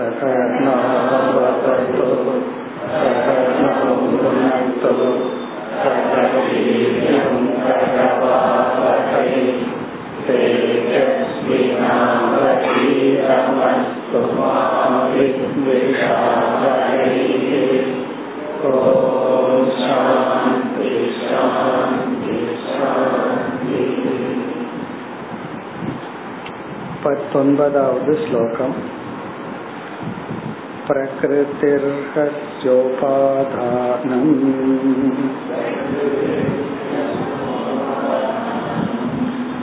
सहनावतु सहनौ भुनक्तु सकवीर्यं करवावहै तेजस्विनावधीरमस्तु मा विद्विषावहै ॐ शान्ति शान्ति शान्ति पत्तोन्पदावद् श्लोकम् प्रकृतिर्हस्योपाधानम्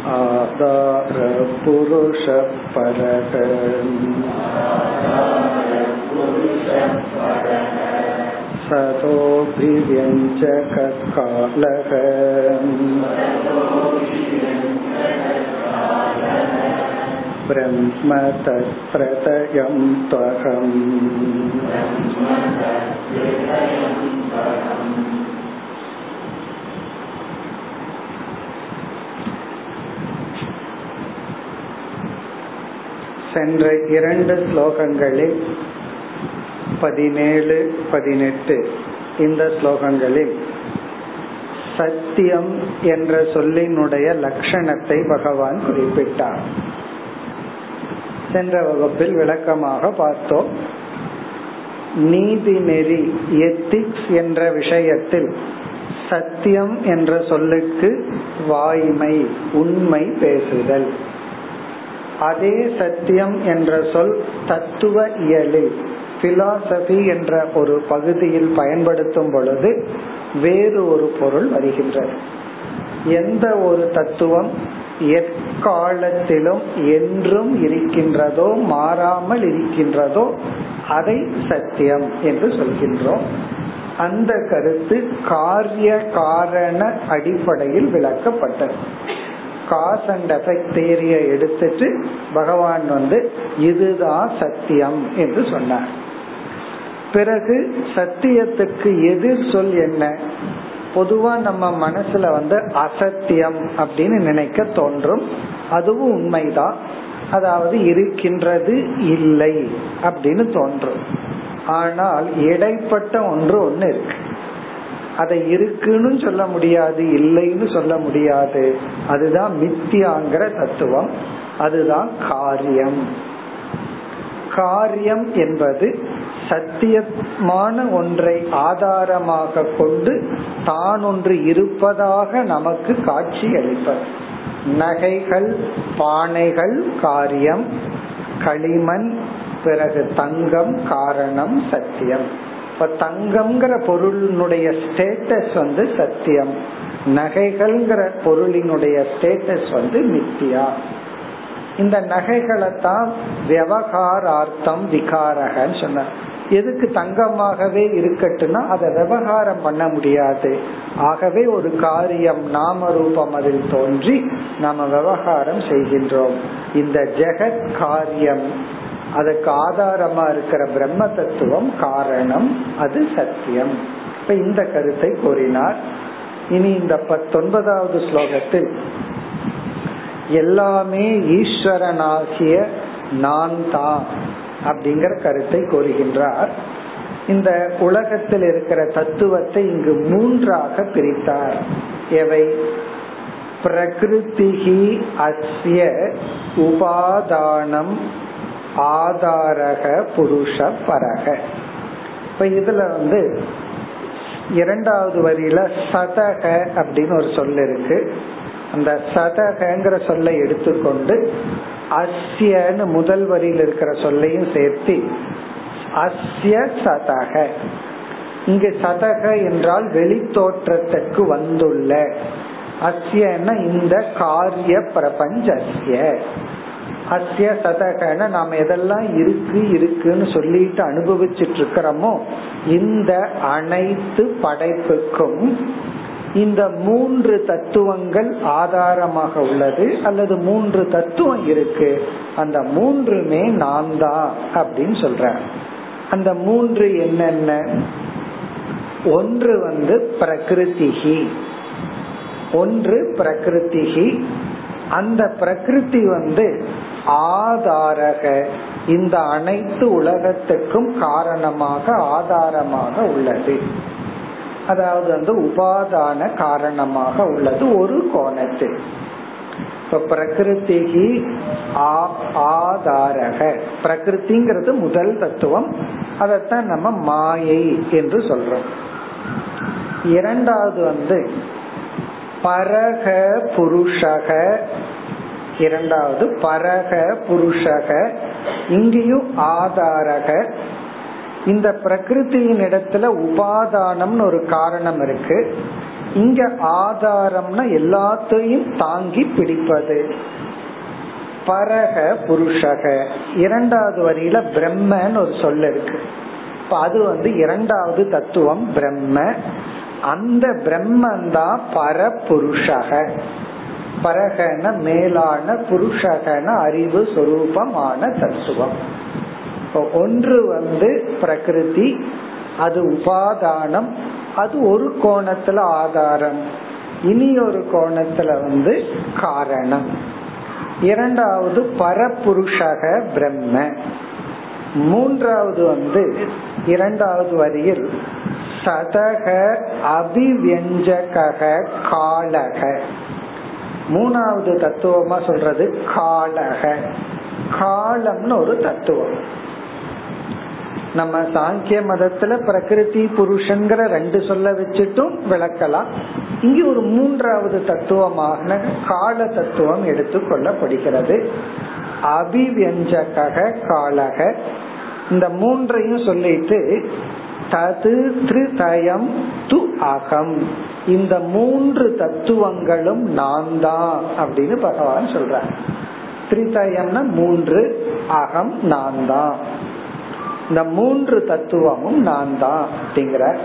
आधारपुरुषपरः। सतोऽभिव्यञ्जककालः ब्रह्म तत्प्रतयं त्वहम् சென்ற இரண்டு ஸ்லோகங்களில் பதினேழு பதினெட்டு இந்த ஸ்லோகங்களில் சத்தியம் என்ற சொல்லினுடைய லட்சணத்தை பகவான் குறிப்பிட்டார் சென்ற வகுப்பில் விளக்கமாக பார்த்தோம். நீதிநெறி எத்திக்ஸ் என்ற விஷயத்தில் சத்தியம் என்ற சொல்லுக்கு வாய்மை உண்மை பேசுதல். அதே சத்தியம் என்ற சொல் தத்துவ இயலில் பிலாசபி என்ற ஒரு பகுதியில் பயன்படுத்தும் பொழுது வேறு ஒரு பொருள் வருகின்றது. எந்த ஒரு தத்துவம் எக்காலத்திலும் என்றும் இருக்கின்றதோ மாறாமல் இருக்கின்றதோ அதை சத்தியம் என்று சொல்கின்றோம். அந்த கருத்து காரிய காரண அடிப்படையில் விளக்கப்பட்டது. காஸ் அண்ட் எஃபெக்ட் தேரிய எடுத்துட்டு பகவான் வந்து இதுதான் சத்தியம் என்று சொன்னார். பிறகு சத்தியத்துக்கு எதிர் சொல் என்ன? பொதுவா நம்ம மனசுல வந்து அசத்தியம் அப்படின்னு நினைக்க தோன்றும். அதுவும் உண்மைதான். அதாவது இருக்கின்றது இல்லை அப்படின்னு தோன்றும். ஆனால் இடைப்பட்ட ஒன்று ஒன்று இருக்கு. அதை இருக்குன்னு சொல்ல முடியாது இல்லைன்னு சொல்ல முடியாது. அதுதான் மித்தியாங்கிற தத்துவம். அதுதான் காரியம். காரியம் என்பது சத்தியமான ஒன்றை ஆதாரமாக கொண்டு தான் ஒன்று இருப்பதாக நமக்கு காட்சி அளிப்பது நகைகள் பானைகள் காரியம் களிமண் பிறகு தங்கம் காரணம் சத்தியம். இப்ப தங்கம்ங்கிற பொருளினுடைய ஸ்டேட்டஸ் வந்து சத்தியம். நகைகள்ங்கிற பொருளினுடைய ஸ்டேட்டஸ் வந்து மித்தியா. இந்த நகைகளை தான் விவகாரார்த்தம் விகாரகன்னு சொன்னார். எதுக்கு தங்கமாகவே இருக்கட்டும்னா அதை விவகாரம் பண்ண முடியாது. ஆகவே ஒரு காரியம் நாம ரூபம் அதில் தோன்றி நாம விவகாரம் செய்கின்றோம். இந்த ஜெகத் காரியம் அதுக்கு ஆதாரமா இருக்கிற பிரம்ம தத்துவம் காரணம் அது சத்தியம். இப்ப இந்த கருத்தை கூறினார். இனி இந்த பத்தொன்பதாவது ஸ்லோகத்தில் எல்லாமே ஈஸ்வரனாகிய நான் தான் அப்படிங்கிற கருத்தை கூறுகின்றார். இந்த உலகத்தில் இருக்கிற தத்துவத்தை இங்கு மூன்றாக பிரித்தார். எவை? பிரகிருதிகி அஸ்ய உபாதானம் ஆதாரக புருஷ பரக. இப்ப இதுல வந்து இரண்டாவது வரியில சதக அப்படின்னு ஒரு சொல் இருக்கு. அந்த சதகங்கிற சொல்லை எடுத்துக்கொண்டு அஸ்யன்னு முதல் வரியில் இருக்கிற சொல்லையும் சேர்த்து அஸ்ய சதக. இங்கு சதக என்றால் வெளி தோற்றத்துக்கு வந்துள்ள. அஸ்யன்னா இந்த காரிய பிரபஞ்சஸ்ய. அஸ்ய சதகன நாம் எதெல்லாம் இருக்கு இருக்குன்னு சொல்லிட்டு அனுபவிச்சுட்டு இருக்கிறோமோ இந்த அனைத்து படைப்புக்கும் இந்த மூன்று தத்துவங்கள் ஆதாரமாக உள்ளது அல்லது மூன்று தத்துவம் இருக்கு. அந்த மூன்றுமே நான் தான் அப்படின்னு சொல்ற அந்த மூன்று என்னென்ன? ஒன்று வந்து பிரகிருதிகி ஒன்று பிரகிருதிகி அந்த பிரகிருதி வந்து ஆதாரக. இந்த அனைத்து உலகத்துக்கும் காரணமாக ஆதாரமாக உள்ளது. அதாவது வந்து உபாதான காரணமாக உள்ளது ஒரு கோணத்தில். இப்ப பிரகிருதிக்கு ஆதாரக. பிரகிருதிங்கிறது முதல் தத்துவம். அதத்தான் நம்ம மாயை என்று சொல்றோம். இரண்டாவது வந்து பரக புருஷக. இரண்டாவது பரக புருஷக. இங்கேயும் ஆதாரக. இந்த பிரகிருத்தியின் இடத்துல உபாதானம்னு ஒரு காரணம் இருக்கு. இங்க ஆதாரம்னா எல்லாத்தையும் தாங்கி பிடிப்பது. பரக புருஷக. இரண்டாவது வரியில பிரம்மன்னு ஒரு சொல் இருக்கு. அது வந்து இரண்டாவது தத்துவம் பிரம்ம. அந்த பிரம்மன் தான் பரபுருஷக. பரகன மேலான புருஷகன அறிவு சொரூபமான தத்துவம். ஒன்று வந்து பிரகிருதி அது உபாதானம் அது ஒரு கோணத்துல ஆதாரம். இனி ஒரு கோணத்துல வந்து காரணம். இரண்டாவது பரபுருஷக பிரம்ம. மூன்றாவது வந்து இரண்டாவது வரியில் சதக அபிவியஞ்சக காலக. மூணாவது தத்துவமா சொல்றது காலக. காலம்னு ஒரு தத்துவம். நம்ம சாங்கிய மதத்துல பிரகிருதி புருஷன்கிற ரெண்டு சொல்ல வச்சுட்டும் விளக்கலாம். இங்கே ஒரு மூன்றாவது தத்துவமாக கால தத்துவம் எடுத்துக்கொள்ளப்படுகிறது. அபிவியஞ்சக காலக. இந்த மூன்றையும் சொல்லிட்டு தது திருதயம் து அகம். இந்த மூன்று தத்துவங்களும் நான் தான் அப்படின்னு பகவான் சொல்ற திரிதயம்னா மூன்று அகம் நான் தான் இந்த மூன்று தத்துவமும் நான் தான் அப்படிங்கிற.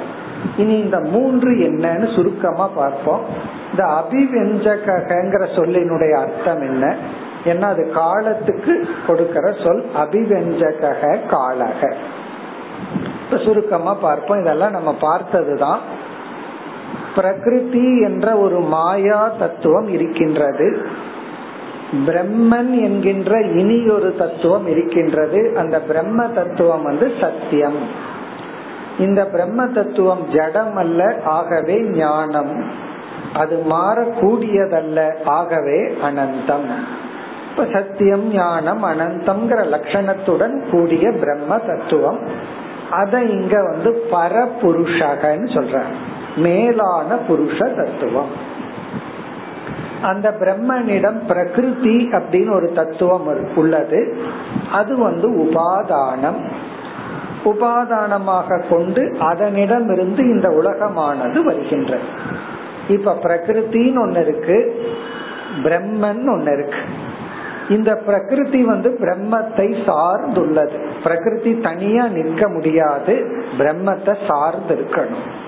இனி இந்த மூன்று என்னன்னு சுருக்கமா பார்ப்போம். இந்த அபிவெஞ்சகங்கிற சொல்லினுடைய அர்த்தம் என்ன? ஏன்னா அது காலத்துக்கு கொடுக்கிற சொல் அபிவெஞ்சக காலக. இப்ப சுருக்கமா பார்ப்போம். இதெல்லாம் நம்ம பார்த்ததுதான். பிரகிருதி என்ற ஒரு மாயா தத்துவம் இருக்கின்றது. பிரம்மன் என்கின்ற இனி ஒரு தத்துவம் இருக்கின்றது. அந்த பிரம்ம தத்துவம் வந்து சத்தியம். இந்த பிரம்ம தத்துவம் ஜடம் அல்ல ஆகவே ஞானம். அது மாறக்கூடியதல்ல ஆகவே அனந்தம். இப்ப சத்தியம் ஞானம் அனந்தம்ங்கிற லட்சணத்துடன் கூடிய பிரம்ம தத்துவம். அதை இங்க வந்து பரபுருஷகன்னு சொல்ற மேலான புருஷ தத்துவம். அந்த பிரம்மனிடம் பிரகிருதி அப்படின்னு ஒரு தத்துவம் உள்ளது. அது வந்து உபாதானம். உபாதானமாக கொண்டு அதனிடம் இருந்து இந்த உலகமானது வருகின்றது. இப்ப பிரகிருத்தின்னு ஒன்னு இருக்கு பிரம்மன் ஒன்னு இருக்கு. இந்த பிரகிருதி வந்து பிரம்மத்தை சார்ந்துள்ளது. பிரகிருதி தனியா நிற்க முடியாது பிரம்மத்தை சார்ந்து இருக்கணும்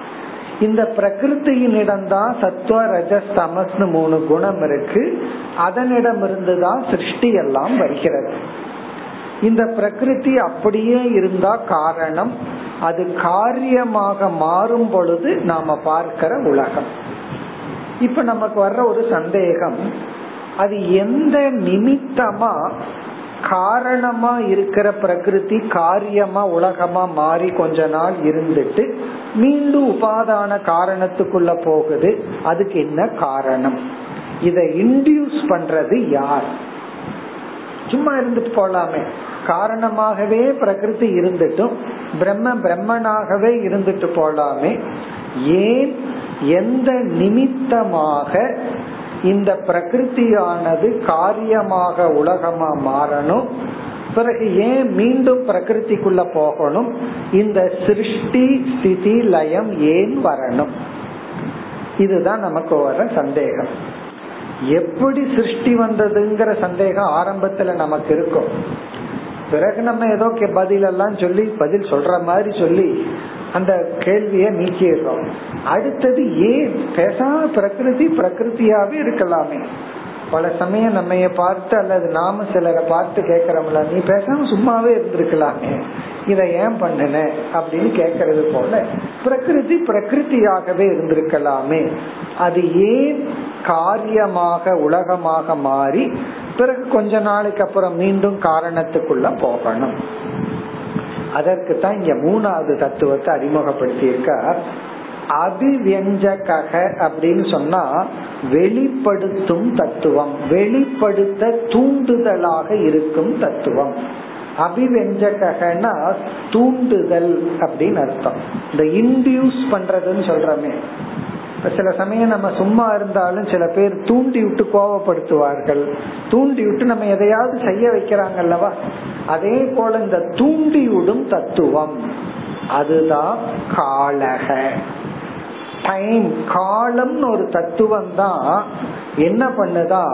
இந்த பிரகிருத்தியினிடம்தான் சத்துவ தமஸ்னு மூணு குணம் இருக்கு. அதனிடம் இருந்துதான் சிருஷ்டி எல்லாம் வருகிறது. இந்த பிரகிருதி அப்படியே இருந்தா காரணம் அது காரியமாக மாறும் பொழுது நாம பார்க்கிற உலகம். இப்ப நமக்கு வர்ற ஒரு சந்தேகம் அது எந்த நிமித்தமா காரணமா இருக்கிற பிரகிருதி காரியமா உலகமா மாறி கொஞ்ச நாள் இருந்துட்டு மீண்டும் உபாதான காரணத்துக்குள்ள போகுது. அதுக்கு என்ன காரணம்? இதை இன்டியூஸ் பண்றது யார்? சும்மா இருந்துட்டு போலாமே. காரணமாகவே பிரகிருதி இருந்துட்டும் பிரம்ம பிரம்மனாகவே இருந்துட்டு போலாமே. ஏன்? எந்த நிமித்தமாக இந்த பிரகிருதியானது காரியமாக உலகமா மாறணும்? பிறகு ஏன் மீண்டும் பிரகிருதிக்குள்ள போகணும்? இந்த சிருஷ்டி ஸ்திதி லயம் ஏன் வரணும்? இதுதான் நமக்கு வர சந்தேகம். எப்படி சிருஷ்டி வந்ததுங்கிற சந்தேகம் ஆரம்பத்துல நமக்கு இருக்கும். பிறகு நம்ம ஏதோ பதில் எல்லாம் சொல்லி பதில் சொல்ற மாதிரி சொல்லி அந்த கேள்வியை நீக்கிடுறோம். அடுத்தது ஏன்? பேசாம பிரகிருதி பிரகிருத்தியாவே இருக்கலாமே. பல சமயம் நம்ம பார்த்து அல்லது நாம சிலரை பார்த்து கேக்குறோம்ல நீ பேசாம சும்மாவே இருந்திருக்கலாமே. இதை ஏன் பண்ணுன? அப்படின்னு கேட்கறது போல பிரகிருதி பிரகிருத்தியாகவே இருந்திருக்கலாமே. அது ஏன் காரியமாக உலகமாக மாறி பிறகு கொஞ்ச நாளைக்கு அப்புறம் மீண்டும் காரணத்துக்குள்ள போகணும்? அதற்கு தான் இங்க மூணாவது தத்துவத்தை அறிமுகப்படுத்தி இருக்கார் அபிவியஞ்சக அப்படின்னு சொன்னா வெளிப்படுத்தும் தத்துவம் வெளிப்படுத்த தூண்டுதலாக இருக்கும் தத்துவம். அபிவெஞ்சகனா தூண்டுதல் அப்படின்னு அர்த்தம். இந்த இன்டியூஸ் பண்றதுன்னு சொல்றமே. சில சமயம் நம்ம சும்மா இருந்தாலும் சில பேர் தூண்டி விட்டு கோவப்படுத்துவார்கள். தூண்டி விட்டு நம்ம எதையாவது செய்ய வைக்கிறாங்க அல்லவா? அதே போல இந்த தூண்டி விடும் தத்துவம். அதுதான் காலக. டைம் காலம்னு ஒரு தத்துவம் தான் என்ன பண்ணுதா?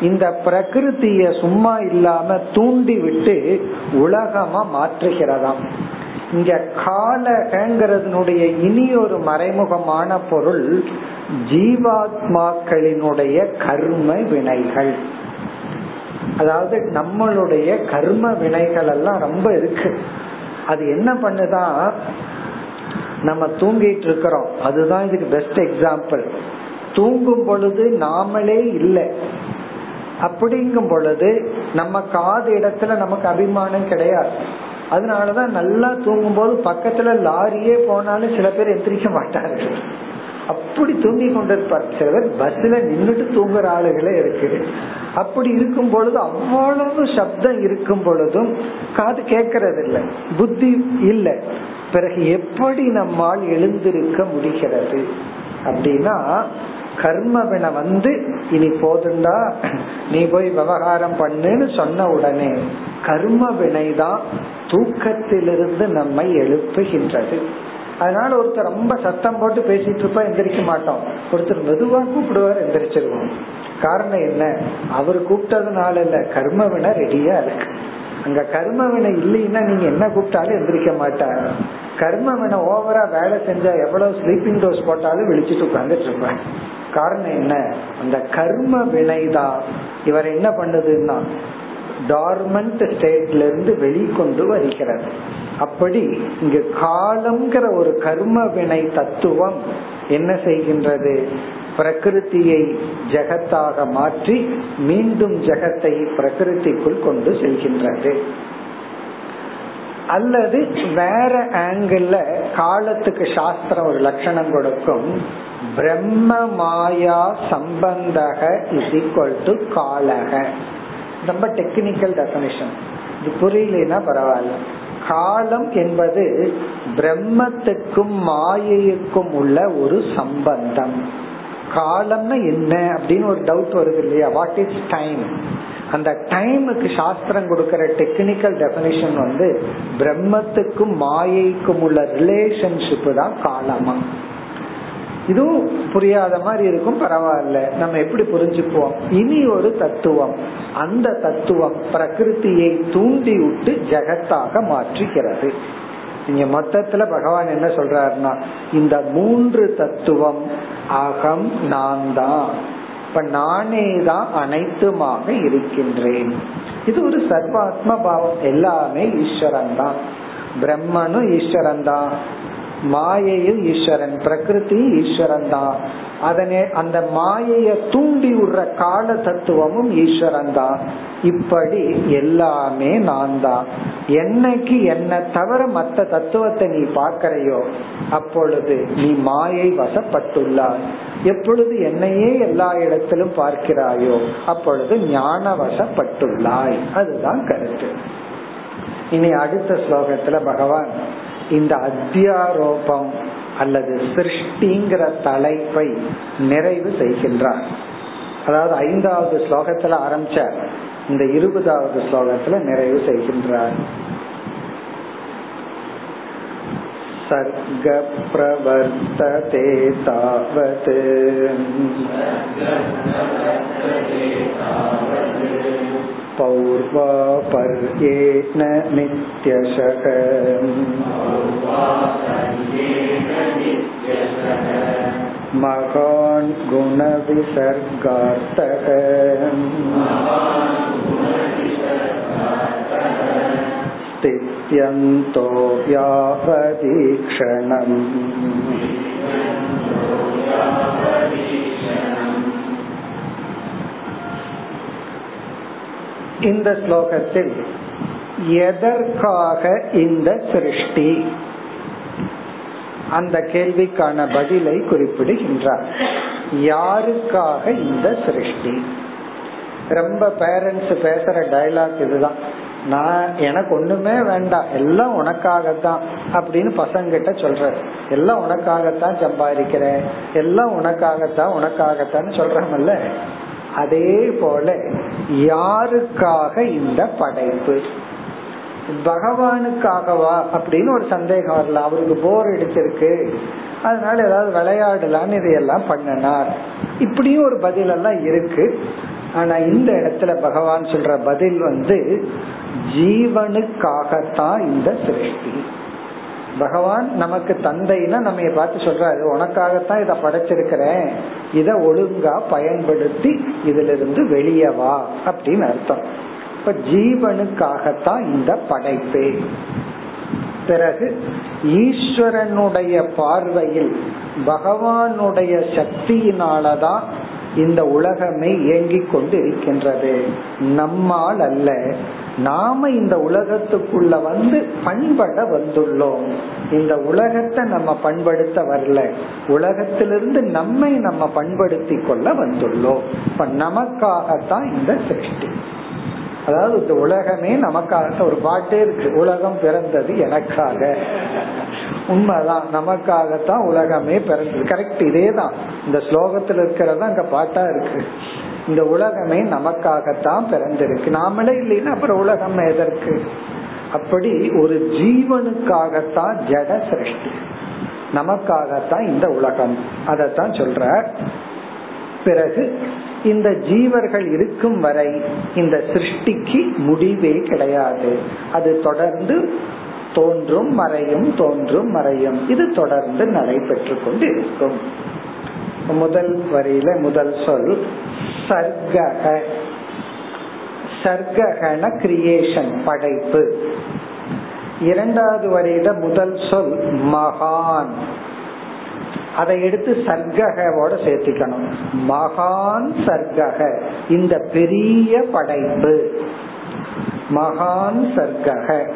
இந்த பிரகிருத்திய சும்மா இல்லாம தூண்டி விட்டு உலகமா மாற்றுகிறதாம். இங்க காலகங்கிறதுனுடைய இனி ஒரு மறைமுகமான பொருள் ஜீவாத்மாக்களினுடைய கர்ம வினைகள். அதாவது நம்மளுடைய கர்ம வினைகள் எல்லாம் ரொம்ப இருக்கு. அது என்ன பண்ணுதான் நம்ம தூங்கிட்டு இருக்கிறோம். அதுதான் இதுக்கு பெஸ்ட் எக்ஸாம்பிள் தூங்கும் பொழுது நாமளே இல்லை. அப்படிங்கும் பொழுது நம்ம காது இடத்துல நமக்கு அபிமானம் கிடையாது. அதனாலதான் நல்லா தூங்கும் போது பக்கத்துல லாரியே போனாலும் சில பேர் எந்திரிக்க மாட்டார்கள். அப்படி தூங்கி கொண்டிருப்பார். சில பேர் பஸ்ல நின்றுட்டு தூங்குற ஆளுகளே இருக்கு. அப்படி இருக்கும் பொழுது அவ்வளவு சப்தம் இருக்கும் பொழுதும் காது கேட்கறது இல்லை புத்தி இல்லை. பிறகு எப்படி நம்மால் எழுந்திருக்க முடிகிறது? அப்படின்னா கர்மவினை வந்து இனி போதுண்டா நீ போய் விவகாரம் பண்ணுன்னு சொன்ன உடனே கர்ம வினைதான் தூக்கத்திலிருந்து நம்மை எழுப்புகின்றது. அதனால ஒருத்தர் ரொம்ப சத்தம் போட்டு பேசிட்டு இருப்பா எந்திரிக்க மாட்டோம். ஒருத்தர் மெதுவா கூப்பிடுவார் எந்திரிச்சிருவோம். காரணம் என்ன? அவர் கூப்பிட்டதுனால இல்ல கர்ம வினை ரெடியா இருக்கு. அங்க கர்மவினை இல்லைன்னா நீங்க என்ன கூப்பிட்டாலும் எந்திரிக்க மாட்டார் கர்மவினை ஓவரா வேலை செஞ்சா எவ்வளவு ஸ்லீப்பிங் டோஸ் போட்டாலும் விழிச்சிட்டு உட்காந்துட்டு இருப்பாங்க காரணம் என்ன? அந்த கர்ம வினைதான் இவர் என்ன பண்ணுதுன்னா டார்மெண்ட் ஸ்டேட்ல இருந்து வெளிக்கொண்டு வருகிறது அப்படி இங்க காலம்ங்கிற ஒரு கர்ம வினை தத்துவம் என்ன செய்கின்றது? பிரகிருத்தியை ஜெகத்தாக மாற்றி மீண்டும் ஜெகத்தை பிரகிருத்திக்குள் கொண்டு செல்கின்றது. அல்லது வேற ஆங்கிள் காலத்துக்கு சாஸ்திரம் ஒரு லட்சணம் கொடுக்கும் பிரம்ம மாயா சம்பந்தக இஸ் ஈக்வல் டு காலக. ரொம்ப டெக்னிக்கல் டெபனிஷன் இது புரியலனா பரவாயில்ல. காலம் என்பது பிரம்மத்துக்கும் மாயைக்கும் உள்ள ஒரு சம்பந்தம். காலம்னா என்ன அப்படின்னு ஒரு டவுட் வருது இல்லையா? வாட் இஸ் டைம் அந்த டைமுக்கு சாஸ்திரம் கொடுக்கற டெக்னிக்கல் டெபினிஷன் வந்து பிரம்மத்துக்கும் மாயைக்கும் உள்ள ரிலேஷன்ஷிப் தான் காலமா. இதுவும் புரியாத மாதிரி இருக்கும் பரவாயில்ல. நம்ம எப்படி புரிஞ்சுக்குவோம்? இனி ஒரு தத்துவம். அந்த தத்துவம் பிரகிருத்தியை தூண்டி விட்டு ஜெகத்தாக மாற்றுகிறது. இங்க மொத்தத்துல பகவான் என்ன சொல்றாருன்னா இந்த மூன்று தத்துவம் அகம் நான் தான். இப்ப நானே தான் அனைத்துமாக இருக்கின்றேன். இது ஒரு சர்வாத்ம பாவம். எல்லாமே ஈஸ்வரன் தான். பிரம்மனும் ஈஸ்வரன் தான். மாயையில் ஈஸ்வரன் பிரகிருதி ஈஸ்வரன் தான். அதனே அந்த மாயைய தூண்டி விடுற கால தத்துவமும் ஈஸ்வரன் தான். இப்படி எல்லாமே நான் தான். என்னைக்கு என்ன தவிர மற்ற தத்துவத்தை நீ பார்க்கறையோ அப்பொழுது நீ மாயை வசப்பட்டுள்ளாய். எப்பொழுது என்னையே எல்லா இடத்திலும் பார்க்கிறாயோ அப்பொழுது ஞான வசப்பட்டுள்ளாய். அதுதான் கருத்து. இனி அடுத்த ஸ்லோகத்துல பகவான் இந்த அத்தியாரோபம் அல்லது சிருஷ்டிங்கிற தலைப்பை நிறைவு செய்கின்றார் அதாவது ஐந்தாவது ஸ்லோகத்துல ஆரம்பிச்ச இந்த இருபதாவது ஸ்லோகத்துல நிறைவு செய்கின்றார் सर्ग प्रवर्तते तावत् पौर्वापर्येण नित्यशः। महान् गुणविसर्गार्थः। स्थित्यन्तो यावदीक्षणम् இந்த ஸ்லோகத்தில் எதற்காக இந்த சிருஷ்டி? அந்த கேள்விக்கான பதிலை குறிப்பிடுகின்றார். யாருக்காக இந்த சிருஷ்டி? ரொம்ப பேரண்ட்ஸ் பேசுற டைலாக் இதுதான். நான் எனக்கு ஒண்ணுமே வேண்டாம். எல்லாம் உனக்காகத்தான் அப்படின்னு பசங்கிட்ட சொல்ற எல்லாம் உனக்காகத்தான் சம்பாதிக்கிறேன். எல்லாம் உனக்காகத்தான் உனக்காகத்தான் சொல்றமல்ல அதே போல யாருக்காக இந்த படைப்பு? பகவானுக்காகவா அப்படின்னு ஒரு சந்தேகம் வரல அவருக்கு போர் அடிச்சிருக்கு. அதனால ஏதாவது விளையாடலான்னு இதையெல்லாம் பண்ணினார். இப்படியும் ஒரு பதில் எல்லாம் இருக்கு. ஆனா இந்த இடத்துல பகவான் சொல்ற பதில் வந்து ஜீவனுக்காகத்தான் இந்த சிருஷ்டி. பகவான் நமக்கு தந்தைன்னா நம்ம பார்த்து சொல்றாரு உனக்காகத்தான் இதை படைச்சிருக்கிறேன். இத ஒழுங்கா பயன்படுத்தி இதுல இருந்து வெளியே வா அப்படின்னு அர்த்தம். இப்ப ஜீவனுக்காகத்தான் இந்த படைப்பு. பிறகு ஈஸ்வரனுடைய பார்வையில் பகவானுடைய சக்தியினாலதான் இந்த உலகமே இயங்கிக் கொண்டு இருக்கின்றது நம்மால் அல்ல நாம இந்த உலகத்துக்குள்ள வந்து பண்பட வந்துள்ளோம். இந்த உலகத்தை நம்ம பண்படுத்த வரல. உலகத்திலிருந்து நம்மை நம்ம பண்படுத்தி கொள்ள வந்துள்ளோம். இப்ப நமக்காகத்தான் இந்த சிருஷ்டி. அதாவது இந்த உலகமே நமக்காக ஒரு பாட்டே இருக்கு. உலகம் பிறந்தது எனக்காக. உண்மைதான். நமக்காகத்தான் உலகமே பிறந்தது. கரெக்ட் இதே தான் இந்த ஸ்லோகத்துல இருக்கிறதா அங்க பாட்டா இருக்கு. இந்த உலகமே நமக்காகத்தான் பிறந்திருக்கு. நாமளே இல்லைன்னா அப்புறம் உலகம் எதற்கு? அப்படி ஒரு ஜீவனுக்காகத்தான் ஜட சிருஷ்டி. நமக்காகத்தான் இந்த உலகம். அதத்தான் சொல்ற பிறகு இந்த ஜீவர்கள் இருக்கும் வரை இந்த சிருஷ்டிக்கு முடிவே கிடையாது. அது தொடர்ந்து தோன்றும் மறையும் தோன்றும் மறையும். இது தொடர்ந்து நடைபெற்று கொண்டு இருக்கும் முதல் வரியில முதல் சொல் சர்க்கக. சர்க்ககன கிரியேஷன் படைப்பு. இரண்டாவது வரியில முதல் சொல் மகான். அதை எடுத்து சர்க்ககோட சேர்த்திக்கணும். மகான் சர்க்கக இந்த பெரிய படைப்பு. மகான் சர்க்கக.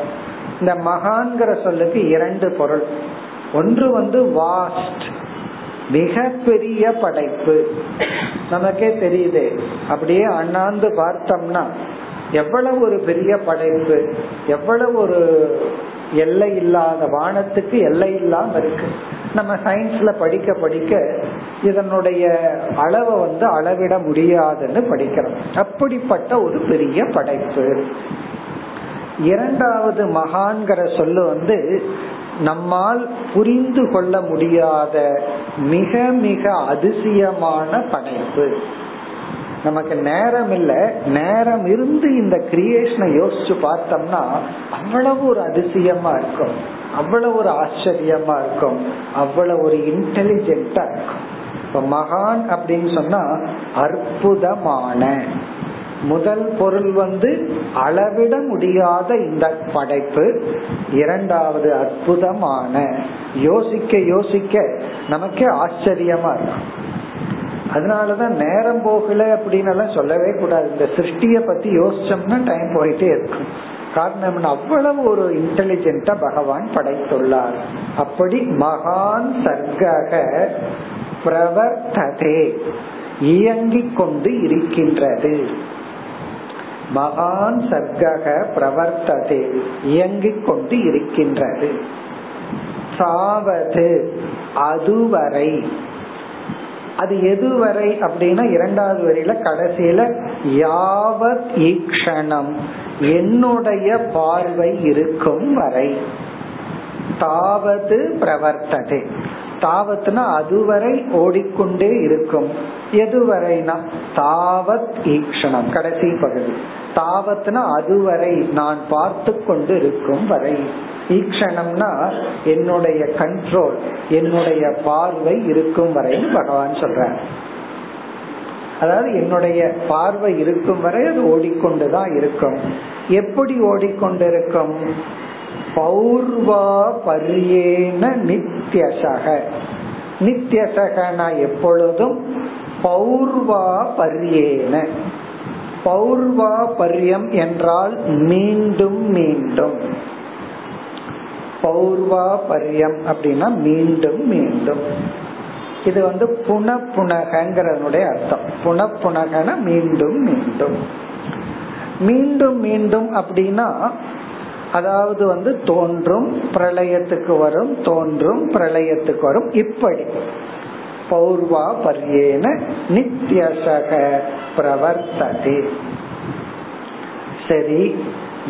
இந்த மகான்கிற சொல்லுக்கு இரண்டு பொருள். ஒன்று வந்து வாஸ்ட் மிக பெரிய படைப்பு. நமக்கே தெரியுது. அப்படியே அண்ணாந்து பார்த்தோம்னா எவ்வளவு ஒரு பெரிய படைப்பு எவ்வளவு ஒரு எல்லை இல்லாத வானத்துக்கு எல்லை இல்லாம இருக்கு. நம்ம சயின்ஸ்ல படிக்க படிக்க இதனுடைய அளவை வந்து அளவிட முடியாதுன்னு படிக்கிறோம். அப்படிப்பட்ட ஒரு பெரிய படைப்பு. இரண்டாவது மகான்கிற சொல்லு வந்து நம்மால் புரிந்து கொள்ள முடியாத மிக மிக அதிசயமான படைப்பு. நமக்கு நேரம் இல்ல நேரம் இருந்து இந்த கிரியேஷனை யோசிச்சு பார்த்தோம்னா அவ்வளவு ஒரு அதிசயமா இருக்கும். அவ்வளவு ஒரு ஆச்சரியமா இருக்கும். அவ்வளவு ஒரு இன்டெலிஜென்டா இருக்கும். இப்ப மகான் அப்படின்னு சொன்னா அற்புதமான முதல் பொருள் வந்து அளவிட முடியாத இந்த படைப்பு. இரண்டாவது அற்புதமான. யோசிக்க யோசிக்க நமக்கே ஆச்சரியமா இருக்கும். அதனாலதான் நேரம் போகல அப்படின்னு எல்லாம் சொல்லவே கூடாது. இந்த சிருஷ்டிய பத்தி யோசிச்சோம்னா டைம் போயிட்டே இருக்கும். காரணம் அவ்வளவு ஒரு இன்டெலிஜென்டா பகவான் படைத்துள்ளார். அப்படி மகான் சர்க்கக பிரவர்த்ததே. இயங்கிக் கொண்டு இருக்கின்றது. மகான் சர்க்கக பிரவர்த்ததே இயங்கிக் கொண்டு இருக்கின்றது. சாவது அதுவரை. அது எதுவரை அப்படின்னா இரண்டாவது வரையில கடைசியில யாவத் ஈக்ஷணம் என்னுடைய பார்வை இருக்கும் வரை. தாவது பிரவர்த்ததே. தாவத்னா அதுவரை ஓடிக்கொண்டே இருக்கும். எதுவரைனா தாவத் ஈக்ஷணம் கடைசி பகுதி. தாவத்னா அதுவரை நான் பார்த்து கொண்டு இருக்கும் வரை. ஈக்ஷணம்னா என்னுடைய கண்ட்ரோல் என்னுடைய பார்வை இருக்கும் வரை பகவான் சொல்றார். அதாவது என்னுடைய பார்வை இருக்கும் வரை அது ஓடிக்கொண்டுதான் இருக்கும். எப்படி ஓடிக்கொண்டிருக்கும்? பௌர்வா பரியேன நித்தியசக நித்தியசகனா எப்பொழுதும் பௌர்வா பரியேன. பௌர்வா பரியம் என்றால் மீண்டும் மீண்டும். பௌர்வா பரியம் அப்படின்னா மீண்டும் மீண்டும். இது வந்து புனப்புனகங்கிறதனுடைய அர்த்தம். புனப்புனகன மீண்டும் மீண்டும். மீண்டும் மீண்டும் அப்படின்னா அதாவது வந்து தோன்றும் பிரளயத்துக்கு வரும் தோன்றும் பிரளயத்துக்கு வரும். இப்படி. பௌர்வா பர்யேன நித்தியசக பிரவர்த்ததே. சரி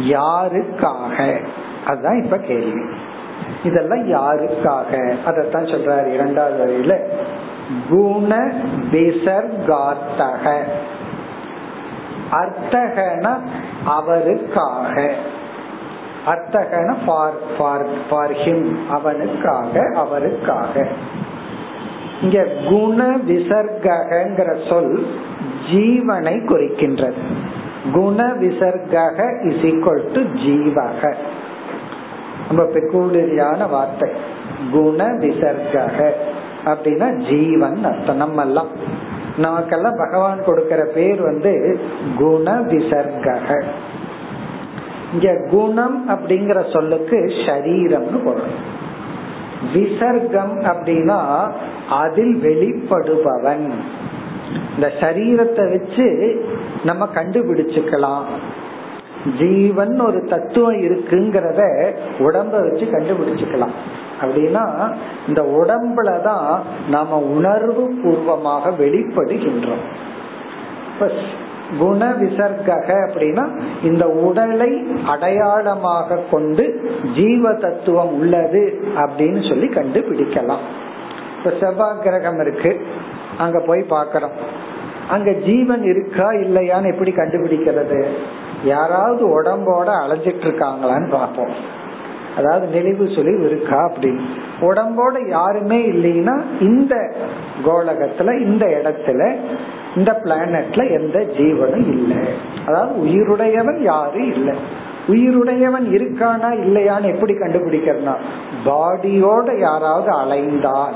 யாருக்காக? அதுதான் இப்ப கேள்வி. இதெல்லாம் யாருக்காக? அதத்தான் சொல்றாரு இரண்டாவது வரையில. குண விசர்கார்த்தக அர்த்தகன அவருக்காக. அர்த்தகன ஃபார் ஃபார் ஃபார் ஹிம் அவனுக்காக அவருக்காக. இங்க குண விசர்கங்கிற சொல் ஜீவனை குறிக்கின்றது. குண விசர்க இஸ் ஈக்வல் டு ஜீவக. ரொம்ப பெக்கூலியான வார்த்தை. குண விசர்க அப்படின்னா ஜீவன் அர்த்தம் நம்ம எல்லாம் நமக்கெல்லாம் பகவான் கொடுக்கிற பேர் வந்து குண விசர்கக. இங்க குணம் அப்படிங்கிற சொல்லுக்கு சரீரம்னு பொருள். விசர்க்கம் அப்படின்னா அதில் வெளிப்படுபவன். இந்த சரீரத்தை வச்சு நம்ம கண்டுபிடிச்சுக்கலாம். ஜீவன் ஒரு தத்துவம் இருக்குங்கிறத உடம்ப வச்சு கண்டுபிடிச்சுக்கலாம். அப்படின்னா இந்த உடம்புலதான் நாம உணர்வு பூர்வமாக வெளிப்படுகின்றோம். குண விசர்கக அப்படின்னா இந்த உடலை அடையாளமாக கொண்டு ஜீவ தத்துவம் உள்ளது அப்படின்னு சொல்லி கண்டுபிடிக்கலாம். இப்ப செவ்வாய் கிரகம் இருக்கு. அங்க போய் பாக்கிறோம் அங்க ஜீவன் இருக்கா இல்லையான்னு எப்படி கண்டுபிடிக்கிறது? யாராவது உடம்போட அலைஞ்சிட்டு இருக்காங்களான்னு பார்ப்போம். அதாவது நினைவு சொல்லி இருக்கா அப்படின்னு. உடம்போட யாருமே இல்லைன்னா இந்த கோலகத்துல இந்த இடத்துல இந்த பிளானட்ல எந்த ஜீவனும் இல்லை. அதாவது உயிருடையவன் யாரும் இல்லை. உயிருடையவன் இருக்கானா இல்லையான்னு எப்படி கண்டுபிடிக்கிறனா பாடியோட யாராவது அலைந்தால்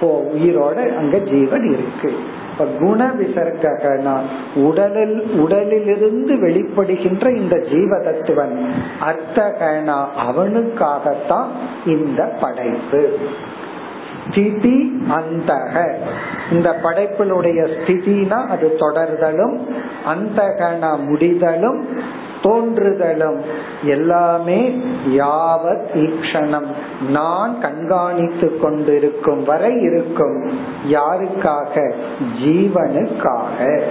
ஓ உயிரோட அங்க ஜீவன் இருக்கு. இப்ப குண விசர்கனா உடலில் உடலிலிருந்து வெளிப்படுகின்ற இந்த ஜீவ தத்துவன் அர்த்தகனா அவனுக்காகத்தான் இந்த படைப்பு. ஸ்திதி அந்தக. இந்த படைப்பினுடைய ஸ்திதினா அது தொடர்தலும் அந்தகன முடிதலும் தோன்றுதலும் எல்லாமே யாவத் ஈக்ஷணம். நான் கண்காணித்து கொண்டிருக்கும் வரை இருக்கும் யாருக்காக? ஜீவனுக்காக.